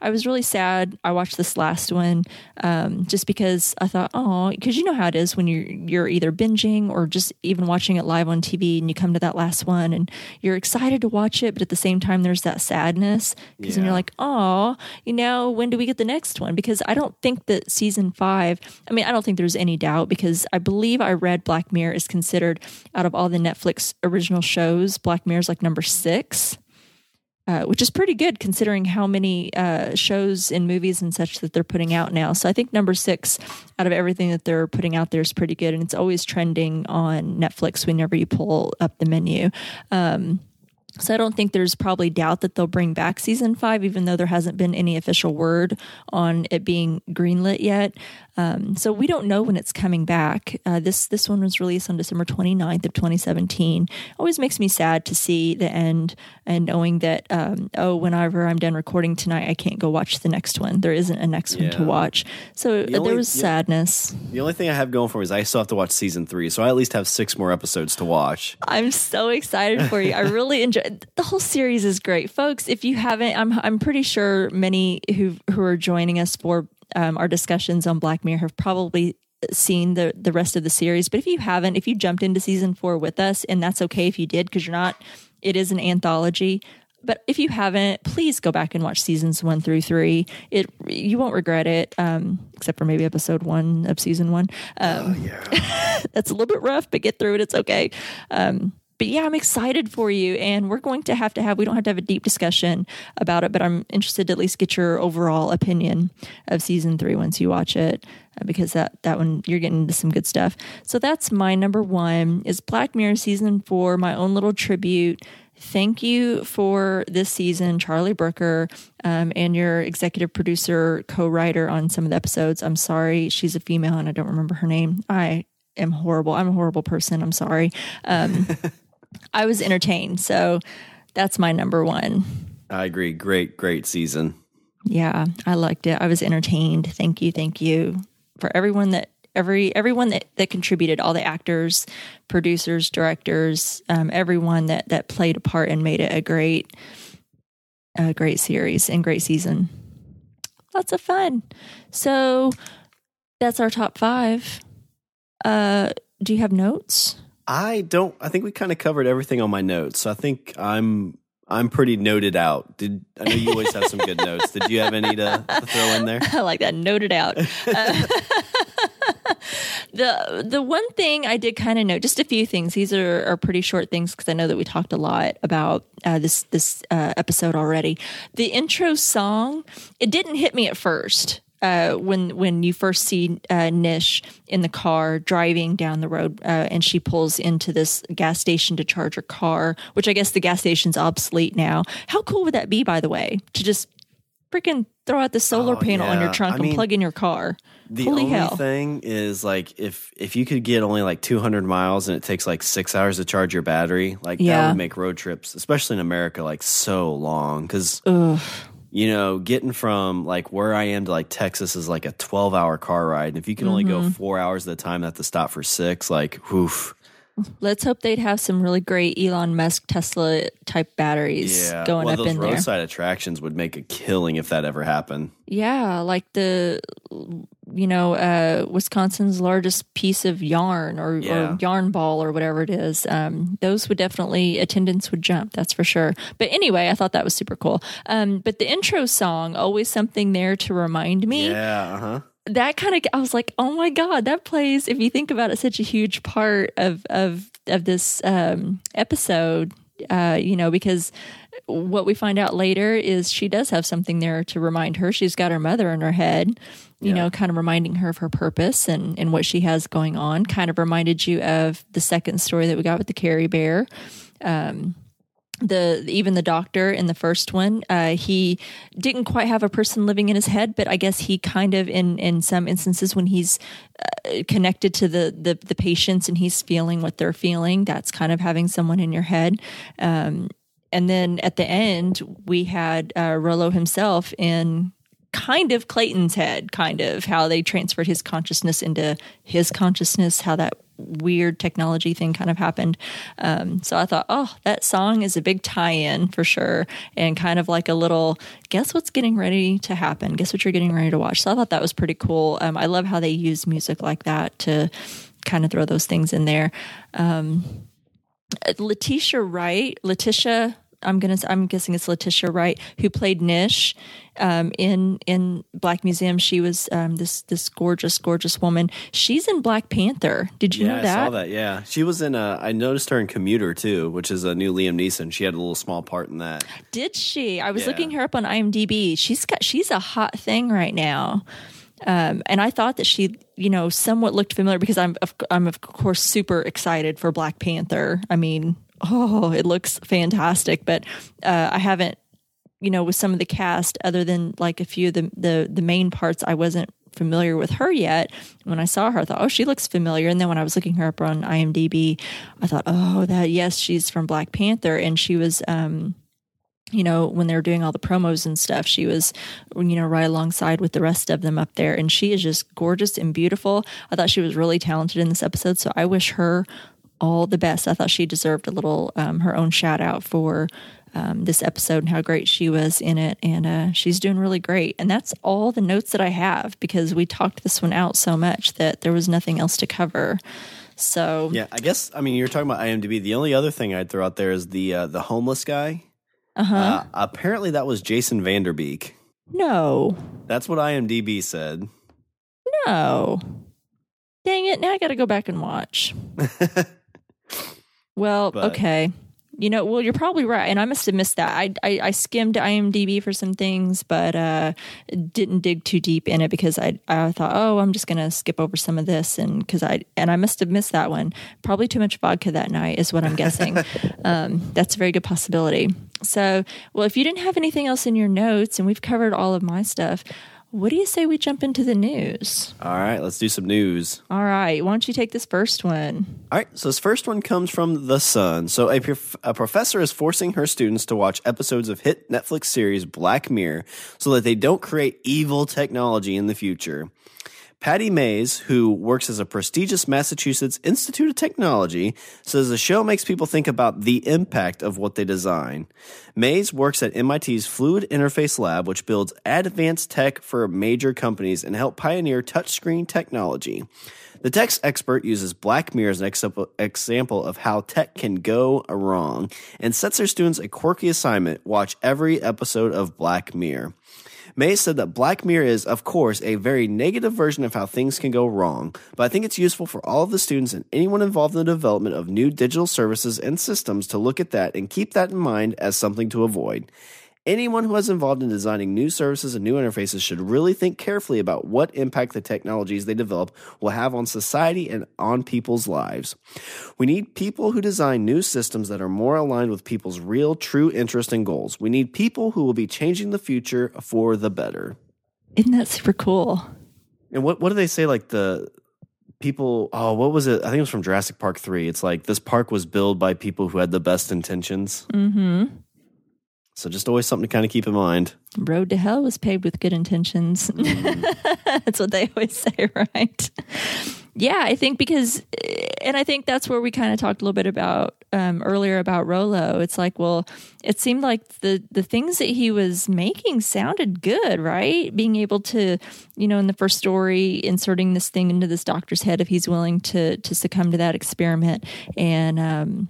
I was really sad. I watched this last one um, just because I thought, oh, because you know how it is when you're you're either binging or just even watching it live on TV, and you come to that last one, and you're excited to watch it, but at the same time, there's that sadness because Yeah. you're like, oh, you know, when do we get the next one? Because I don't think that season five. I mean, I don't think there's any doubt because I believe I read Black Mirror is considered out of all the Netflix original shows, Black Mirror is like number six uh, which is pretty good considering how many uh, shows and movies and such that they're putting out now. So I think number six out of everything that they're putting out there is pretty good, and it's always trending on Netflix whenever you pull up the menu. Um, so I don't think there's probably doubt that they'll bring back season five, even though there hasn't been any official word on it being greenlit yet. Um, so we don't know when it's coming back. Uh, this this one was released on December 29th of 2017. Always makes me sad to see the end and knowing that um, oh, whenever I'm done recording tonight, I can't go watch the next one. There isn't a next one to watch. So only- there was yeah. sadness. The only thing I have going for me is I still have to watch season three, so I at least have six more episodes to watch. I'm so excited for you. I really enjoy the whole series is great, folks. If you haven't, I'm I'm pretty sure many who who are joining us for um, our discussions on Black Mirror have probably seen the the rest of the series. But if you haven't, if you jumped into season four with us, and that's okay if you did because you're not, it is an anthology. But if you haven't, please go back and watch seasons one through three. It you won't regret it, um, except for maybe episode one of season one. Um, that's a little bit rough, but get through it. It's okay. Um, but yeah, I'm excited for you, and we're going to have to have. We don't have to have a deep discussion about it, but I'm interested to at least get your overall opinion of season three once you watch it, uh, because that that one you're getting into some good stuff. So that's my number one is Black Mirror season four. My own little tribute. Thank you for this season, Charlie Brooker, um, and your executive producer, co-writer on some of the episodes. I'm sorry, she's a female and I don't remember her name. I am horrible. I'm a horrible person. I'm sorry. Um, I was entertained, so that's my number one. I agree. Great, great season. Yeah, I liked it. I was entertained. Thank you, thank you for everyone that every everyone that, that contributed, all the actors, producers, directors, um, everyone that that played a part and made it a great, a great series and great season. Lots of fun. So that's our top five. Uh, do you have notes? I don't. I think we kind of covered everything on my notes. So I think I'm I'm pretty noted out. Did I know you always have some good notes? Did you have any to, to throw in there? I like that. Noted out. Uh, the the one thing I did kind of note, just a few things. These are, are pretty short things because I know that we talked a lot about uh, this this uh, episode already. The intro song, it didn't hit me at first uh, when when you first see uh, Nish in the car driving down the road, uh, and she pulls into this gas station to charge her car, which I guess the gas station's obsolete now. How cool would that be, by the way, to just freaking throw out the solar Oh, panel on your trunk I and mean, plug in your car? The Holy only hell! thing is like if if you could get only like 200 miles and it takes like six hours to charge your battery, like that would make road trips, especially in America, like so long. Because. You know, getting from like where I am to like Texas is like a 12 hour car ride, and if you can only Mm-hmm. go four hours at a time, and have to stop for six. Like, woof. Let's hope they'd have some really great Elon Musk Tesla type batteries Yeah, going well, up those in there. roadside attractions would make a killing if that ever happened. Yeah, like the you know uh, Wisconsin's largest piece of yarn or, Yeah. or yarn ball or whatever it is. Um, those would definitely attendance would jump. That's for sure. But anyway, I thought that was super cool. Um, but the intro song always something there to remind me Yeah, uh huh. that kind of I was like, oh my god, that plays. If you think about it, such a huge part of of of this um, episode. Uh, you know, because what we find out later is she does have something there to remind her. She's got her mother in her head. You know, kind of reminding her of her purpose and and what she has going on. Kind of reminded you of the second story that we got with the Carrie Bear the even the doctor in the first one uh, he didn't quite have a person living in his head but i guess he kind of in in some instances when he's uh, connected to the, the the patients and he's feeling what they're feeling that's kind of having someone in your head. Um, and then at the end we had uh, Rolo himself in kind of Clayton's head, kind of how they transferred his consciousness into his consciousness, how that weird technology thing kind of happened. Um, so I thought, oh, that song is a big tie in for sure. And kind of like a little, guess what's getting ready to happen? Guess what you're getting ready to watch? So I thought that was pretty cool. Um, I love how they use music like that to kind of throw those things in there. Letitia Wright, Letitia, I'm gonna, I'm guessing it's Letitia Wright, who played Nish um, in in Black Museum. She was um, this this gorgeous, gorgeous woman. She's in Black Panther. Did you Yeah, know that? I saw that. Yeah, she was in. A, I noticed her in Commuter too, which is a new Liam Neeson. She had a little small part in that. Did she? I was Yeah. looking her up on IMDb. She's got she's a hot thing right now. Um, and I thought that she, you know, somewhat looked familiar because I'm, of, I'm of course super excited for Black Panther. I mean, oh, it looks fantastic. But uh, I haven't, you know, with some of the cast, other than like a few of the the, the main parts, I wasn't familiar with her yet. When I saw her, I thought, oh, she looks familiar. And then when I was looking her up on IMDb, I thought, oh, that yes, she's from Black Panther, and she was. Um, you know, when they were doing all the promos and stuff, she was, you know, right alongside with the rest of them up there. And she is just gorgeous and beautiful. I thought she was really talented in this episode. So I wish her all the best. I thought she deserved a little, um, her own shout out for um, this episode and how great she was in it. And uh, she's doing really great. And that's all the notes that I have because we talked this one out so much that there was nothing else to cover. So, Yeah, I guess. I mean, you're talking about IMDb. The only other thing I'd throw out there is the uh, the homeless guy. uh-huh. Uh, apparently, that was Jason Vanderbeek. no, That's what IMDb said. No. Dang it. Now I got to go back and watch. well, But- okay. You know, well, you're probably right, and I must have missed that. I, I I skimmed IMDb for some things, but uh, didn't dig too deep in it because I I thought, oh, I'm just gonna skip over some of this, and because I and I must have missed that one. Probably too much vodka that night is what I'm guessing. um, that's a very good possibility. So, well, if you didn't have anything else in your notes, and we've covered all of my stuff, what do you say we jump into the news? All right, let's do some news. All right. Why don't you take this first one? All right, so this first one comes from The Sun. So, a, prof- a professor is forcing her students to watch episodes of hit Netflix series Black Mirror so that they don't create evil technology in the future. Pattie Maes, who works as a prestigious Massachusetts Institute of Technology, says the show makes people think about the impact of what they design. Mays works at MIT's Fluid Interface Lab, which builds advanced tech for major companies and help pioneer touchscreen technology. The tech expert uses Black Mirror as an example- of how tech can go wrong and sets their students a quirky assignment watch every episode of Black Mirror. May said that Black Mirror is, of course, a very negative version of how things can go wrong, but I think it's useful for all of the students and anyone involved in the development of new digital services and systems to look at that and keep that in mind as something to avoid. Anyone who is involved in designing new services and new interfaces should really think carefully about what impact the technologies they develop will have on society and on people's lives. We need people who design new systems that are more aligned with people's real, true interests and goals. We need people who will be changing the future for the better. Isn't that super cool? And what what do they say? Like the people? Oh, what was it? I think it was from Jurassic Park three. It's like this park was built by people who had the best intentions. Mm-hmm. So just always something to kind of keep in mind. Road to hell was paved with good intentions. that's what they always say, right? Yeah, I think because, and I think that's where we kind of talked a little bit about um, earlier about Rolo. It's like, well, it seemed like the the things that he was making sounded good, right? Being able to, you know, in the first story, inserting this thing into this doctor's head if he's willing to to succumb to that experiment, and um,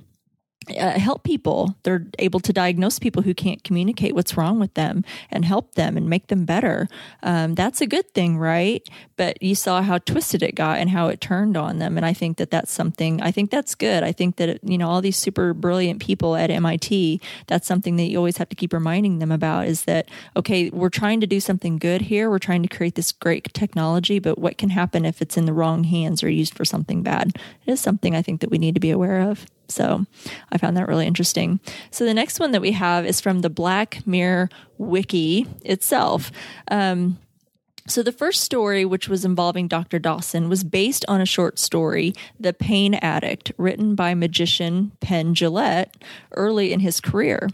uh, help people. They're able to diagnose people who can't communicate what's wrong with them and help them and make them better. Um, that's a good thing, right? But you saw how twisted it got and how it turned on them. And I think that that's something, I think that's good. I think that, you know, all these super brilliant people at MIT, that's something that you always have to keep reminding them about is that, okay, we're trying to do something good here. We're trying to create this great technology, but what can happen if it's in the wrong hands or used for something bad? It is something I think that we need to be aware of. So I found that really interesting. So the next one that we have is from the Black Mirror Wiki itself. Um, so the first story, which was involving Dr. Dawson, was based on a short story, The Pain Addict, written by magician Penn Jillette early in his career.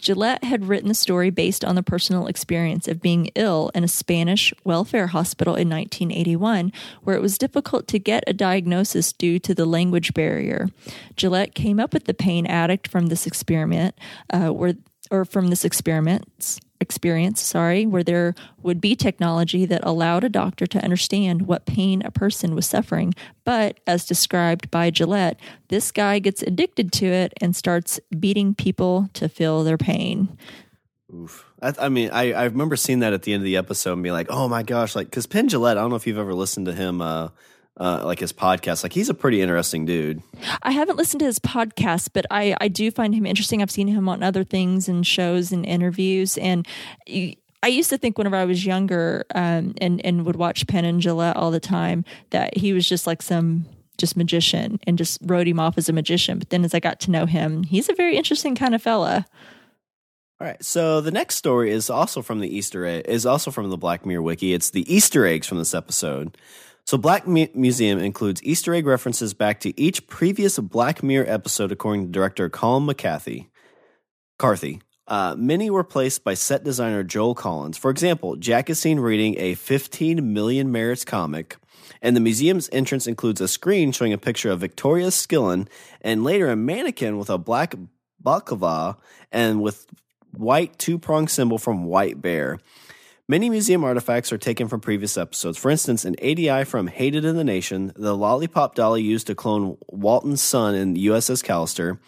Jillette had written the story based on the personal experience of being ill in a Spanish welfare hospital in 1981, where it was difficult to get a diagnosis due to the language barrier. Jillette came up with the pain addict from this experiment, uh, where or from this experiments experience, sorry, where there would be technology that allowed a doctor to understand what pain a person was suffering. But as described by Jillette, this guy gets addicted to it and starts beating people to feel their pain. Oof. I, I mean, I, I remember seeing that at the end of the episode and being like, oh my gosh, like, because Penn Jillette, I don't know if you've ever listened to him, uh, uh, like his podcast. Like, he's a pretty interesting dude. I haven't listened to his podcast, but I, I do find him interesting. I've seen him on other things and shows and interviews. And I used to think whenever I was younger um, and, and would watch Penn and Gillette all the time that he was just like some just magician and just wrote him off as a magician. But then as I got to know him, he's a very interesting kind of fella. All right. So the next story is also from the Easter egg, is also from the Black Mirror wiki. It's the Easter eggs from this episode. So Black Mu- Museum includes Easter egg references back to each previous Black Mirror episode, according to director Colin McCarthy. Carthy. Uh, many were placed by set designer Joel Collins. For example, Jack is seen reading a 15 million merits comic, and the museum's entrance includes a screen showing a picture of Victoria Skillane, and later a mannequin with a black baklava and with white two prong symbol from White Bear. Many museum artifacts are taken from previous episodes. For instance, an ADI from Hated in the Nation, the lollipop dolly used to clone Walton's son in USS Callister,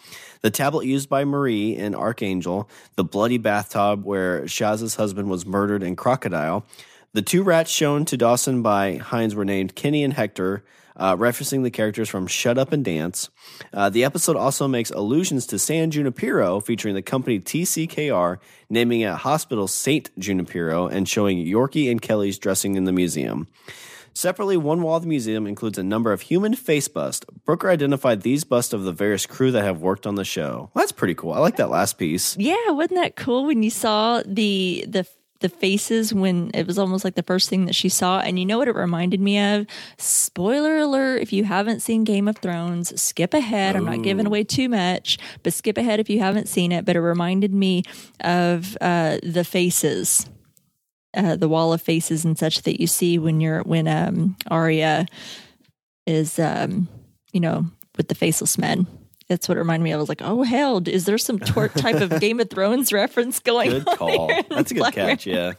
the tablet used by Marie in Arkangel, the bloody bathtub where Shaz's husband was murdered in Crocodile. The two rats shown to Dawson by Haynes were named Kenny and Hector, uh, referencing the characters from Shut Up and Dance. Uh, the episode also makes allusions to San Junipero, featuring the company TCKR, naming a hospital Saint Junipero, and showing Yorkie and Kelly's dressing in the museum. Separately, one wall of the museum includes a number of human face busts. Brooker identified these busts of the various crew that have worked on the show. Well, that's pretty cool. I like that last piece. Yeah, wasn't that cool when you saw the the the faces when it was almost like the first thing that she saw. And you know what it reminded me of? Spoiler alert if you haven't seen game of thrones skip ahead. I'm not giving away too much but skip ahead if you haven't seen it. But it reminded me of uh, the faces uh, the wall of faces and such that you see when you're when um Arya is um you know with the faceless men. That's what it reminded me. of. I was like, oh hell, is there some tor- type of Game of Thrones reference going Good on? call. That's a good catch. Yeah.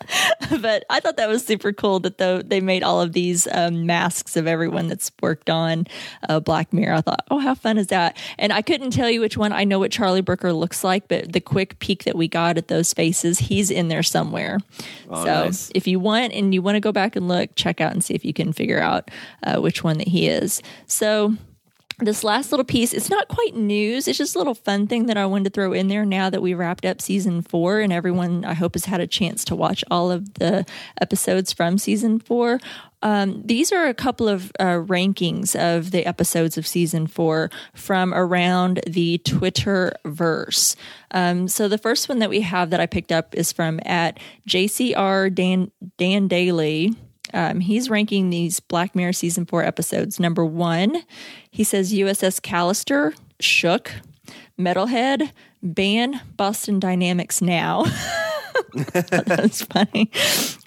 but I thought that was super cool that though they made all of these um, masks of everyone that's worked on uh, Black Mirror. I thought, oh, how fun is that? And I couldn't tell you which one. I know what Charlie Brooker looks like, but the quick peek that we got at those faces, he's in there somewhere. Oh, so nice. if you want and you want to go back and look, check out and see if you can figure out uh, which one that he is. So this last little piece, it's not quite news. It's just a little fun thing that I wanted to throw in there now that we wrapped up season four and everyone, I hope, has had a chance to watch all of the episodes from season four. Um, these are a couple of uh, rankings of the episodes of season four from around the Twitter verse. Um, so the first one that we have that I picked up is from at JCR Dan, Dan Daly. Um, he's ranking these Black Mirror season four episodes. Number one, he says USS Callister, Shook, Metalhead, ban Boston Dynamics now. That's funny.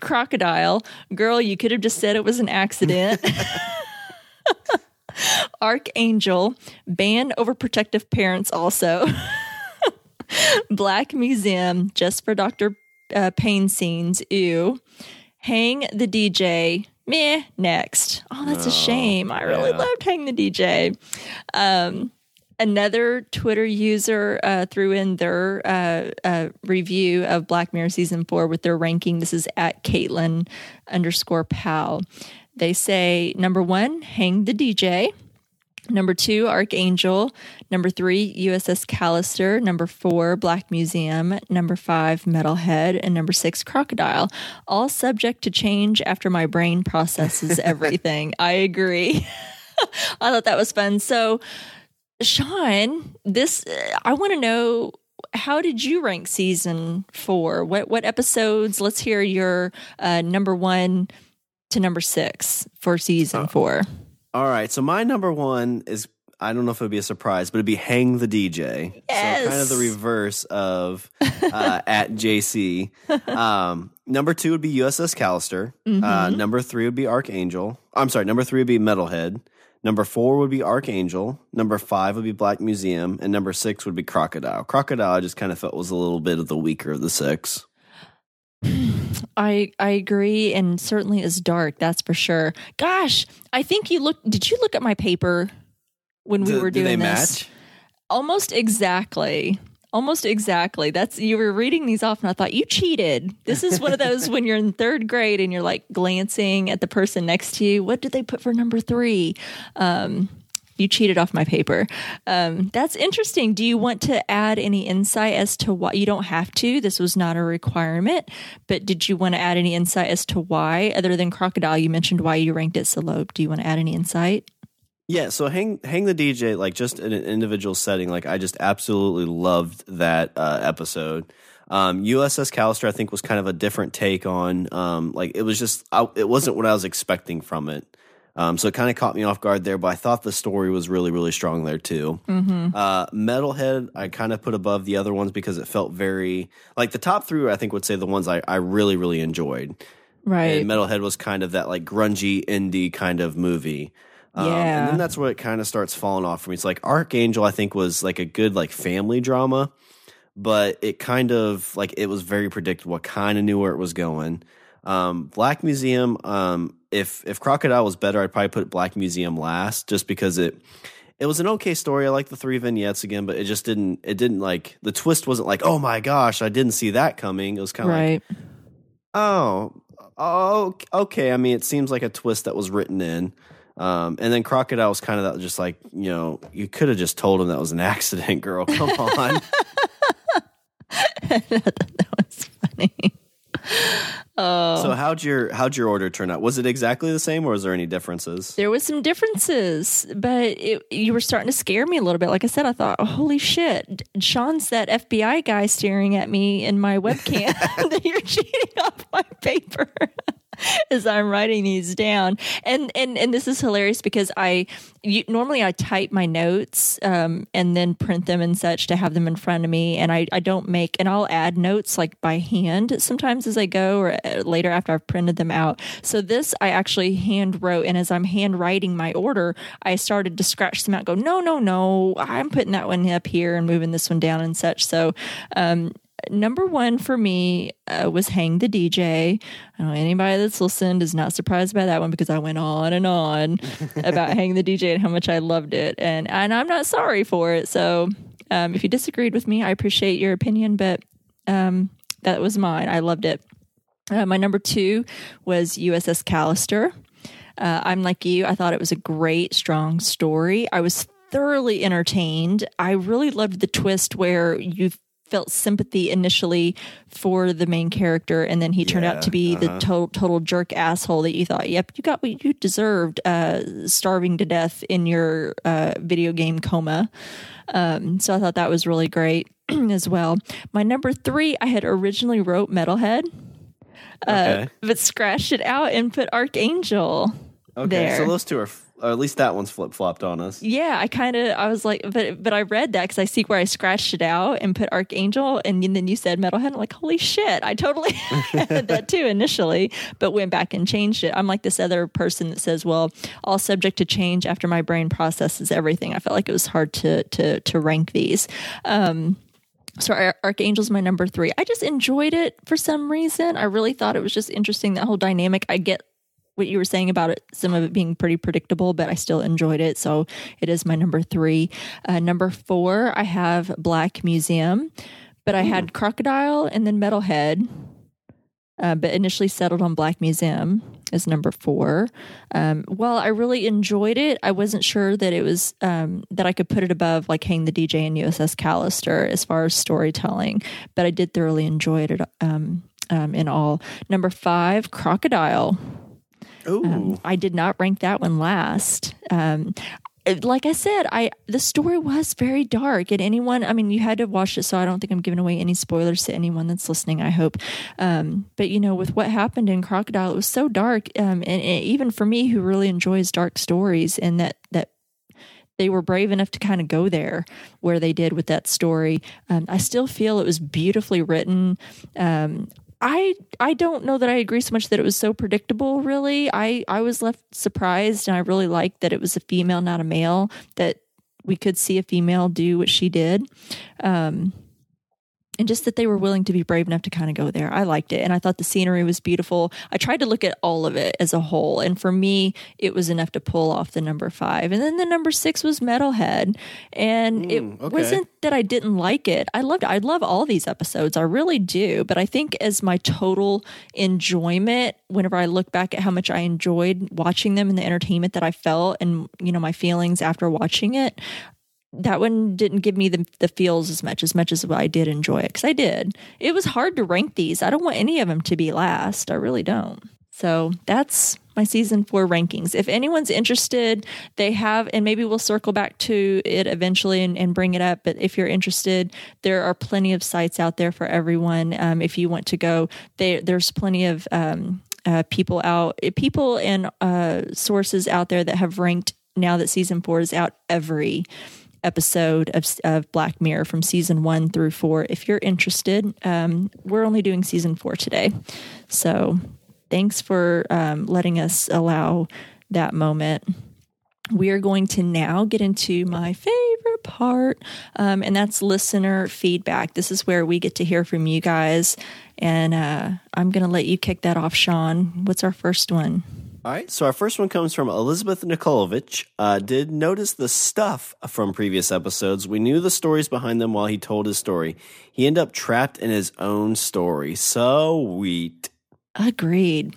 Crocodile, girl, you could have just said it was an accident. Arkangel, ban overprotective parents also. Black Museum, just for Dr. Uh, Pain scenes, ew. Hang the DJ, meh, next. Oh, that's a shame. I really yeah. loved Hang the DJ. Um, another Twitter user uh, threw in their uh, uh, review of Black Mirror season four with their ranking. This is at Caitlin underscore Powell. They say number one, hang the DJ. Number two, Arkangel. Number three, USS Callister. Number four, Black Museum. Number five, Metalhead. And number six, Crocodile. All subject to change after my brain processes everything. I agree. I thought that was fun. So, Sean, this I want to know how did you rank season four? What what episodes? Let's hear your uh, number one to number six for season four. All right. So my number one is I don't know if it would be a surprise, but it'd be Hang the DJ. Yes. So kind of the reverse of uh, at JC. Um, number two would be USS Callister. Uh, Mm-hmm. number three would be Arkangel. I'm sorry. Number three would be Metalhead. Number four would be Arkangel. Number five would be Black Museum, and number six would be Crocodile. Crocodile, I just kind of felt was a little bit of the weaker of the six. I I agree, and certainly is dark. That's for sure. Gosh, I think you look. Did you look at my paper when we Do- were do doing they this? match? Almost exactly. Almost exactly. That's you were reading these off, and I thought you cheated. This is one of those when you're in third grade and you're like glancing at the person next to you. What did they put for number three? Um, you cheated off my paper. Um, that's interesting. Do you want to add any insight as to why? You don't have to. This was not a requirement, but did you want to add any insight as to why, other than crocodile? You mentioned why you ranked it so low. Do you want to add any insight? Yeah, so hang hang the DJ like just in an individual setting. Like I just absolutely loved that uh, episode. Um, USS Callister, I think, was kind of a different take on. Um, like it was just, I, it wasn't what I was expecting from it. Um, so it kind of caught me off guard there, but I thought the story was really, really strong there too. Uh, Metalhead, I kind of put above the other ones because it felt very like the top three. I think would say the ones I, I really, really enjoyed. Right. And Metalhead was kind of that like grungy indie kind of movie. Um, Yeah. And then that's where it kind of starts falling off for me. It's like Arkangel, I think, was like a good like family drama, but it kind of like it was very predictable. Kind of knew where it was going. Um, Black Museum, um, if if Crocodile was better, I'd probably put Black Museum last, just because it it was an okay story. I like the three vignettes again, but it just didn't it didn't like the twist wasn't like oh my gosh, I didn't see that coming. It was kind of like right. Oh, oh, okay. I mean, it seems like a twist that was written in. Um, and then Crocodile was kind of that, just like you know, you could have just told him that was an accident, girl. Come on. that was funny. Oh. so how'd your how'd your order turn out? Was it exactly the same, or was there any differences? There was some differences, but it, you were starting to scare me a little bit. Like I said, I thought, oh, "Holy shit!" Sean's that FBI guy staring at me in my webcam. that you're cheating off my paper. as I'm writing these down. And and and this is hilarious because I you, normally I type my notes um, and then print them and such to have them in front of me. And I I don't make and I'll add notes like by hand sometimes as I go or uh, later after I've printed them out. So this I actually hand wrote, and as I'm handwriting my order, I started to scratch them out. Go no no no, I'm putting that one up here and moving this one down and such. So. Um, number one for me uh, was Hang the DJ. I don't know anybody that's listened is not surprised by that one because I went on and on about Hang the DJ and how much I loved it, and and I'm not sorry for it. So um, if you disagreed with me, I appreciate your opinion, but um, that was mine. I loved it. Uh, my number two was USS Callister. Uh, I'm like you. I thought it was a great, strong story. I was thoroughly entertained. I really loved the twist where you felt sympathy initially for the main character, and then he turned out to be the to- total jerk asshole that you thought, yep, you got what you deserved, uh, starving to death in your uh, video game coma. Um, so I thought that was really great as well. My number three, I had originally wrote Metalhead, Okay. but scratched it out and put Arkangel. okay. there. So those two are, or at least that one's flip flopped on us. Yeah, I kind of I was like, but but I read that because I see where I scratched it out and put Arkangel, and then you said Metalhead. I'm like, holy shit! I totally had that too initially, but went back and changed it. I'm like this other person that says, well, all subject to change after my brain processes everything. I felt like it was hard to to to rank these. Um, so Ar- Arkangel's my number three. I just enjoyed it for some reason. I really thought it was just interesting that whole dynamic. I get what you were saying about it, some of it being pretty predictable, but I still enjoyed it. So it is my number three. Uh, number four, I have Black Museum, but I had Crocodile and then Metalhead. Uh, but initially settled on Black Museum as number four. Um, while I really enjoyed it, I wasn't sure that it was um, that I could put it above like Hang the DJ and USS Callister as far as storytelling. But I did thoroughly enjoy it um, um, in all. Number five, Crocodile. Ooh. Um, I did not rank that one last. Um, like I said, I the story was very dark, and anyone, I mean, you had to watch it, so I don't think I'm giving away any spoilers to anyone that's listening. I hope, um, but you know, with what happened in Crocodile, it was so dark, um, and, and even for me, who really enjoys dark stories, and that that they were brave enough to kind of go there where they did with that story. Um, I still feel it was beautifully written. Um, I I don't know that I agree so much that it was so predictable. Really, I I was left surprised, and I really liked that it was a female, not a male. That we could see a female do what she did. Um, and just that they were willing to be brave enough to kind of go there. I liked it. And I thought the scenery was beautiful. I tried to look at all of it as a whole. And for me, it was enough to pull off the number five. And then the number six was Metalhead. And it mm, okay. wasn't that I didn't like it. I loved I love all these episodes. I really do. But I think as my total enjoyment, whenever I look back at how much I enjoyed watching them and the entertainment that I felt and, you know, my feelings after watching it, that one didn't give me the, the feels as much as much as I did enjoy it because I did. It was hard to rank these. I don't want any of them to be last. I really don't. So that's my season four rankings. If anyone's interested, they have, and maybe we'll circle back to it eventually and, and bring it up. But if you're interested, there are plenty of sites out there for everyone. Um, if you want to go, there, there's plenty of um, uh, people out, people and uh, sources out there that have ranked now that season four is out every episode of, of Black Mirror from season one through four. If you're interested, um, we're only doing season four today. So thanks for um, letting us allow that moment. We are going to now get into my favorite part, um, and that's listener feedback. This is where we get to hear from you guys. And uh, I'm going to let you kick that off, Sean. What's our first one? All right, so our first one comes from Elizabeth Nikolovich. Uh, did notice the stuff from previous episodes. We knew the stories behind them while he told his story. He ended up trapped in his own story. So sweet. Agreed.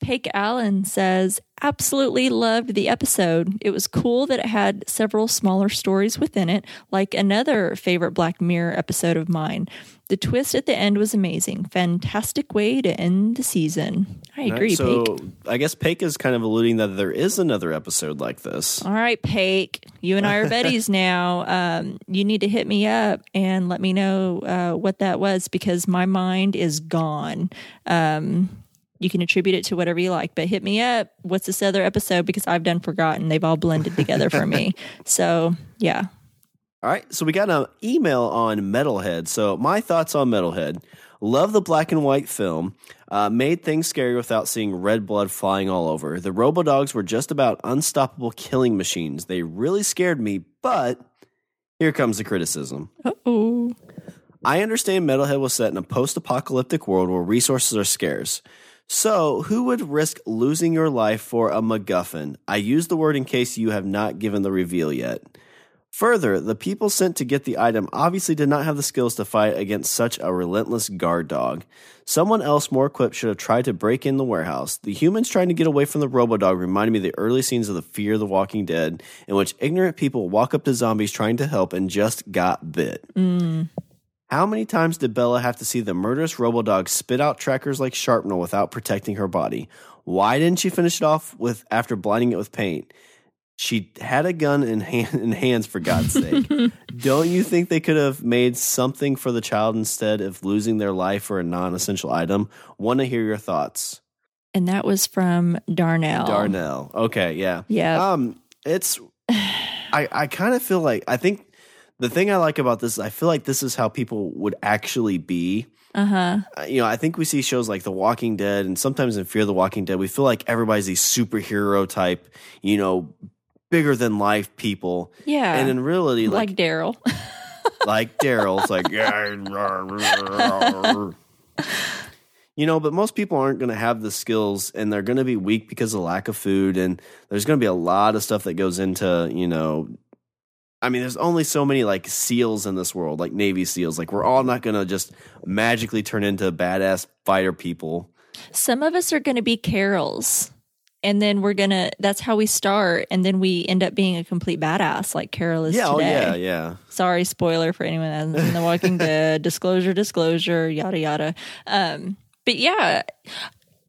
Pake Allen says, absolutely loved the episode. It was cool that it had several smaller stories within it, like another favorite Black Mirror episode of mine. The twist at the end was amazing. Fantastic way to end the season. I All right, agree, so Pake. I guess Pake is kind of alluding that there is another episode like this. All right, Pake, you and I are buddies now. Um, you need to hit me up and let me know uh, what that was because my mind is gone. Um, you can attribute it to whatever you like. But hit me up. What's this other episode? Because I've done forgotten. They've all blended together for me. So yeah. All right, so we got an email on Metalhead. So my thoughts on Metalhead: love the black and white film. Uh, made things scary without seeing red blood flying all over. The Robodogs were just about unstoppable killing machines. They really scared me, but here comes the criticism. Oh. I understand Metalhead was set in a post apocalyptic world where resources are scarce. So, who would risk losing your life for a MacGuffin? I use the word in case you have not given the reveal yet. Further, the people sent to get the item obviously did not have the skills to fight against such a relentless guard dog. Someone else more equipped should have tried to break in the warehouse. The humans trying to get away from the Robodog reminded me of the early scenes of the Fear of the Walking Dead, in which ignorant people walk up to zombies trying to help and just got bit. Mm. How many times did Bella have to see the murderous Robodog spit out trackers like shrapnel without protecting her body? Why didn't she finish it off with after blinding it with paint? She had a gun in, hand, in hands, for God's sake. Don't you think they could have made something for the child instead of losing their life for a non essential item? Want to hear your thoughts. And that was from Darnell. Darnell. Okay, yeah. Yeah. Um, it's I I kind of feel like I think the thing I like about this, I feel like this is how people would actually be. Uh huh. Uh, You know, I think we see shows like The Walking Dead, and sometimes in Fear the Walking Dead, we feel like everybody's these superhero type, you know, bigger than life people. Yeah. And in reality, like like Daryl. like Daryl, it's like you know, but most people aren't going to have the skills, and they're going to be weak because of lack of food, and there's going to be a lot of stuff that goes into you know. I mean, there's only so many like seals in this world, like Navy SEALs. Like, we're all not going to just magically turn into badass fighter people. Some of us are going to be Carols. And then we're going to, that's how we start. And then we end up being a complete badass like Carol is Yeah, oh today. yeah, yeah. Sorry, spoiler for anyone that hasn't seen The Walking Dead. Disclosure, disclosure, yada, yada. Um, but yeah,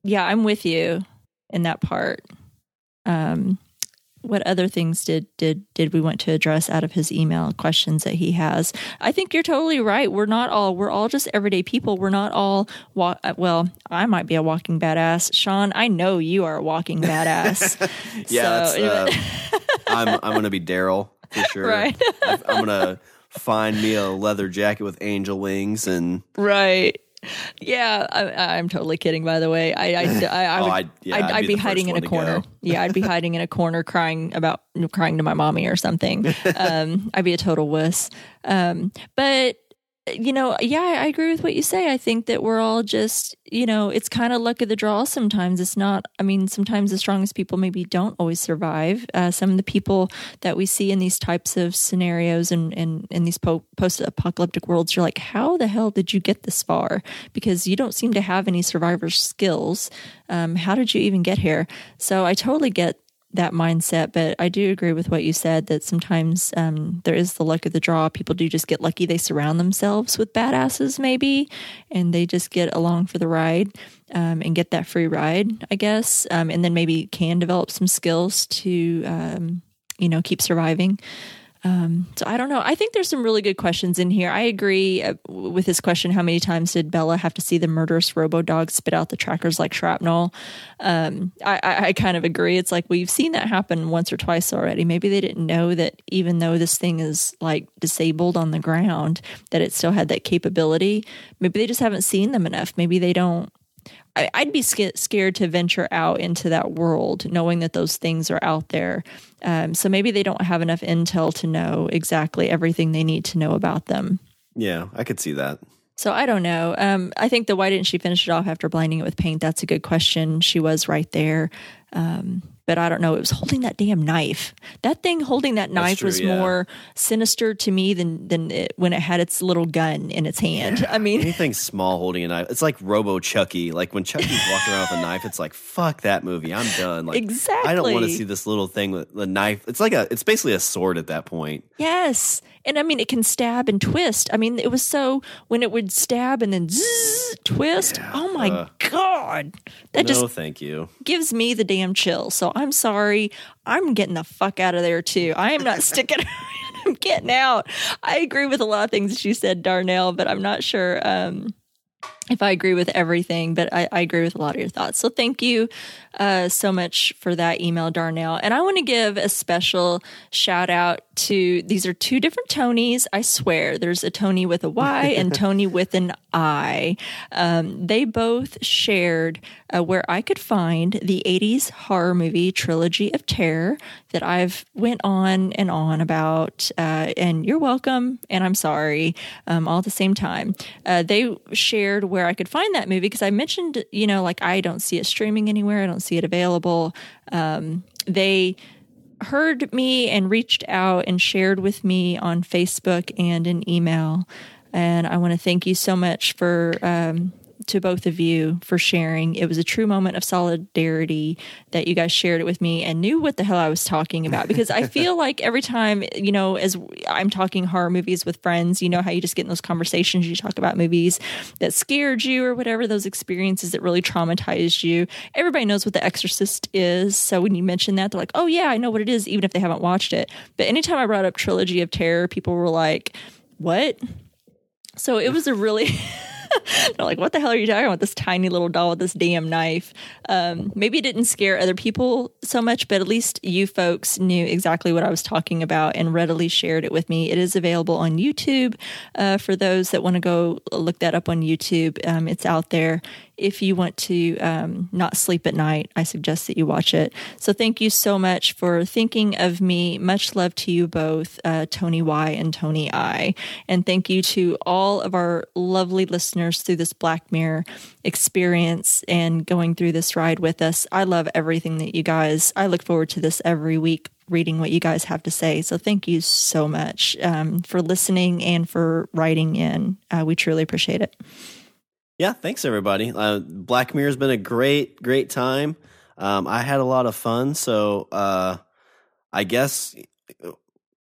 yeah, I'm with you in that part. Um, what other things did did did we want to address out of his email questions that he has? I think you're totally right. We're not all we're all just everyday people. We're not all wa- well. I might be a walking badass, Sean. I know you are a walking badass. Yeah, So- uh, I'm I'm gonna be Daryl for sure. Right. I'm gonna find me a leather jacket with angel wings and Right. Yeah, I, I'm totally kidding. By the way, I I, I, I Oh, would, I'd- yeah, I'd, I'd I'd be be, hiding in a corner. yeah, I'd be hiding in a corner, crying about crying to my mommy or something. Um, I'd be a total wuss. Um, but you know, yeah, I agree with what you say. I think that we're all just, you know, it's kind of luck of the draw sometimes. It's not, I mean, sometimes the strongest people maybe don't always survive. Uh, some of the people that we see in these types of scenarios and in, in these po- post apocalyptic worlds, you're like, how the hell did you get this far? Because you don't seem to have any survivor skills. Um, how did you even get here? So I totally get that mindset. But I do agree with what you said that sometimes um, there is the luck of the draw. People do just get lucky. They surround themselves with badasses, maybe, and they just get along for the ride um, and get that free ride, I guess. Um, and then maybe can develop some skills to, um, you know, keep surviving. Um, so I don't know. I think there's some really good questions in here. I agree uh, with this question. How many times did Bella have to see the murderous robo dog spit out the trackers like shrapnel? Um, I, I, I kind of agree. It's like we've seen that happen once or twice already. Maybe they didn't know that even though this thing is like disabled on the ground, that it still had that capability. Maybe they just haven't seen them enough. Maybe they don't I, I'd be sca- scared to venture out into that world, knowing that those things are out there. Um, so maybe they don't have enough intel to know exactly everything they need to know about them. yeah, I could see that. So I don't know. Um, I think the why didn't she finish it off after blinding it with paint? That's a good question. She was right there. Um, but I don't know. It was holding that damn knife. That thing holding that knife true, was yeah. more sinister to me than than it, when it had its little gun in its hand. I mean, Anything small holding a knife, it's like Robo Chucky. Like when Chucky's walking around with a knife, it's like fuck that movie. I'm done. Like exactly. I don't want to see this little thing with the knife. It's like a. It's basically a sword at that point. Yes. And I mean, it can stab and twist. I mean, it was so when it would stab and then zzz, twist. oh my uh, God. That no, just thank you. gives me the damn chill. So I'm sorry. I'm getting the fuck out of there too. I am not sticking. I'm getting out. I agree with a lot of things that you said, Darnell, but I'm not sure. Um, if I agree with everything, but I, I, agree with a lot of your thoughts. So thank you uh, so much for that email, Darnell. And I want to give a special shout out to these are two different Tonys. I swear, there's a Tony with a Y and Tony with an I. Um, they both shared uh, where I could find the 80s horror movie trilogy of terror that I've went on and on about. Uh, and you're welcome, and I'm sorry, um, all at the same time. Uh, they shared where I could find that movie because I mentioned, you know, like I don't see it streaming anywhere. I don't see it available. Um, they heard me and reached out and shared with me on Facebook and an email. And I want to thank you so much for um, to both of you for sharing. It was a true moment of solidarity that you guys shared it with me and knew what the hell I was talking about. Because I feel like every time, you know, as I'm talking horror movies with friends, you know how you just get in those conversations, you talk about movies that scared you or whatever, those experiences that really traumatized you. Everybody knows what The Exorcist is. So when you mention that, they're like, oh, yeah, I know what it is, even if they haven't watched it. But anytime I brought up Trilogy of Terror, people were like, what? So it was a really. They're like, what the hell are you talking about? This tiny little doll with this damn knife. Um, maybe it didn't scare other people so much, but at least you folks knew exactly what I was talking about and readily shared it with me. It is available on YouTube uh, for those that want to go look that up on YouTube. Um, it's out there if you want to um, not sleep at night, I suggest that you watch it. So thank you so much for thinking of me. Much love to you both, uh, Tony Y and Tony I. And thank you to all of our lovely listeners through this Black Mirror experience and going through this ride with us. I love everything that you guys, I look forward to this every week reading what you guys have to say. So thank you so much um, for listening and for writing in. Uh, we truly appreciate it. Yeah, thanks everybody. Uh, Black Mirror's been a great, great time. Um, I had a lot of fun, so uh, I guess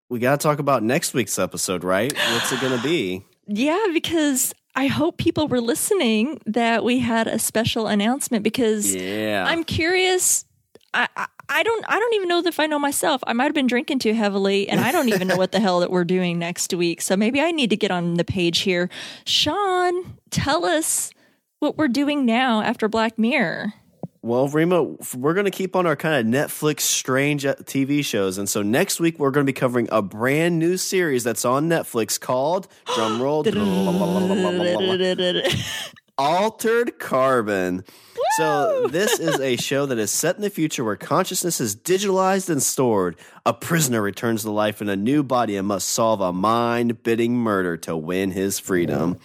we got to talk about next week's episode, right? What's it going to be? Yeah, because I hope people were listening that we had a special announcement because yeah. I'm curious. I, I, I don't I don't even know if I know myself. I might have been drinking too heavily and I don't even know what the hell that we're doing next week. So maybe I need to get on the page here. Sean, tell us what we're doing now after Black Mirror. Well, Rima, we're going to keep on our kind of Netflix strange uh, TV shows. And so next week, we're going to be covering a brand new series that's on Netflix called, drumroll, Altered Carbon. So, this is a show that is set in the future where consciousness is digitalized and stored. A prisoner returns to life in a new body and must solve a mind bending murder to win his freedom.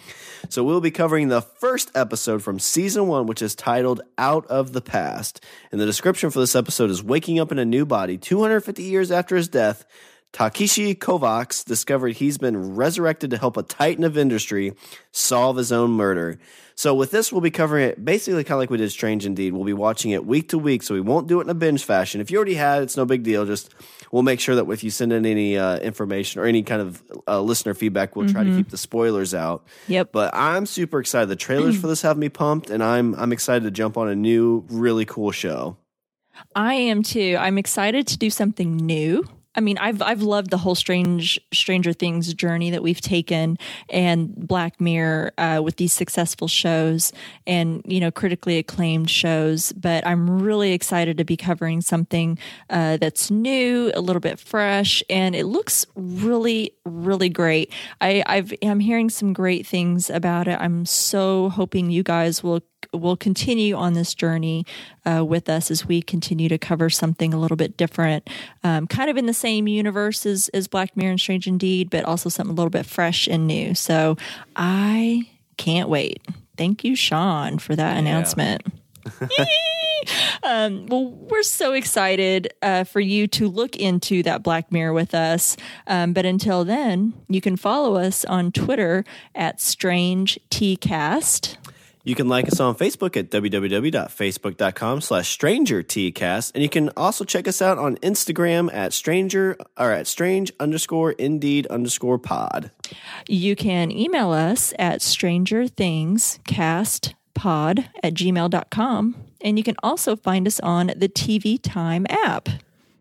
So, we'll be covering the first episode from season one, which is titled Out of the Past. And the description for this episode is waking up in a new body 250 years after his death. Takeshi Kovacs discovered he's been resurrected to help a titan of industry solve his own murder. So with this, we'll be covering it basically kind of like we did Strange Indeed. We'll be watching it week to week, so we won't do it in a binge fashion. If you already had, it's no big deal. Just we'll make sure that if you send in any uh, information or any kind of uh, listener feedback, we'll try mm-hmm. to keep the spoilers out. Yep. But I'm super excited. The trailers for this have me pumped, and I'm I'm excited to jump on a new, really cool show. I am too. I'm excited to do something new. I mean, I've I've loved the whole strange Stranger Things journey that we've taken, and Black Mirror uh, with these successful shows and you know critically acclaimed shows. But I'm really excited to be covering something uh, that's new, a little bit fresh, and it looks really really great. I I've I'm hearing some great things about it. I'm so hoping you guys will will continue on this journey uh, with us as we continue to cover something a little bit different, um, kind of in the same universe as, as Black Mirror and Strange Indeed, but also something a little bit fresh and new. So I can't wait. Thank you, Sean, for that yeah. announcement. um, well, we're so excited uh, for you to look into that Black Mirror with us. Um, but until then, you can follow us on Twitter at Strange Cast. You can like us on Facebook at www.facebook.com slash strangertcast. And you can also check us out on Instagram at stranger or at strange underscore indeed underscore pod. You can email us at strangerthingscastpod at gmail.com. And you can also find us on the TV Time app.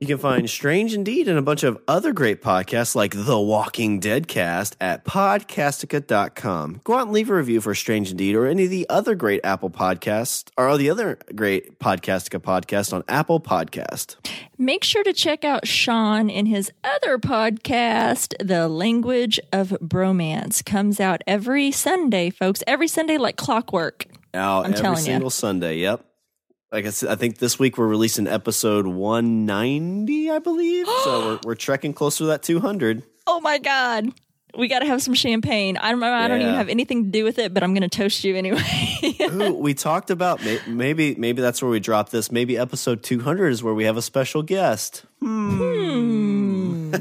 You can find Strange Indeed and a bunch of other great podcasts like The Walking Dead cast at podcastica.com. Go out and leave a review for Strange Indeed or any of the other great Apple podcasts or all the other great Podcastica podcast on Apple Podcast. Make sure to check out Sean in his other podcast, The Language of Bromance. Comes out every Sunday, folks. Every Sunday, like clockwork. Out I'm every single Sunday. Yep. Like I said, I think this week we're releasing episode 190, I believe. so we're, we're trekking closer to that 200. Oh my God. We got to have some champagne. I don't, I don't even have anything to do with it, but I'm going to toast you anyway. Ooh, we talked about may- maybe maybe that's where we drop this. Maybe episode 200 is where we have a special guest. Hmm.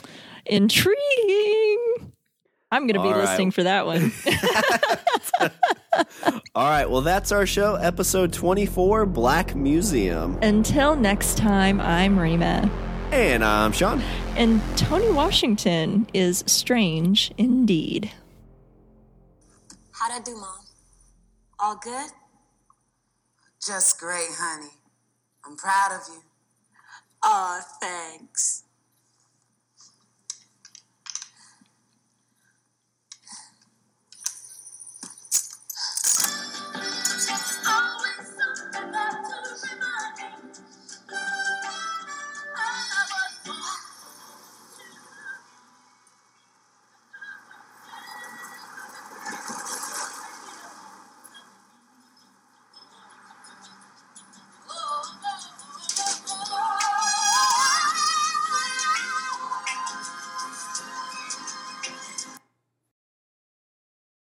Intriguing. I'm going to be All right. listening for that one. All right, well that's our show, episode 24, Black Museum. Until next time, I'm Rima. And I'm Sean. And Tony Washington is strange indeed. How'd I do, Mom? All good? Just great, honey. I'm proud of you. Aw, thanks.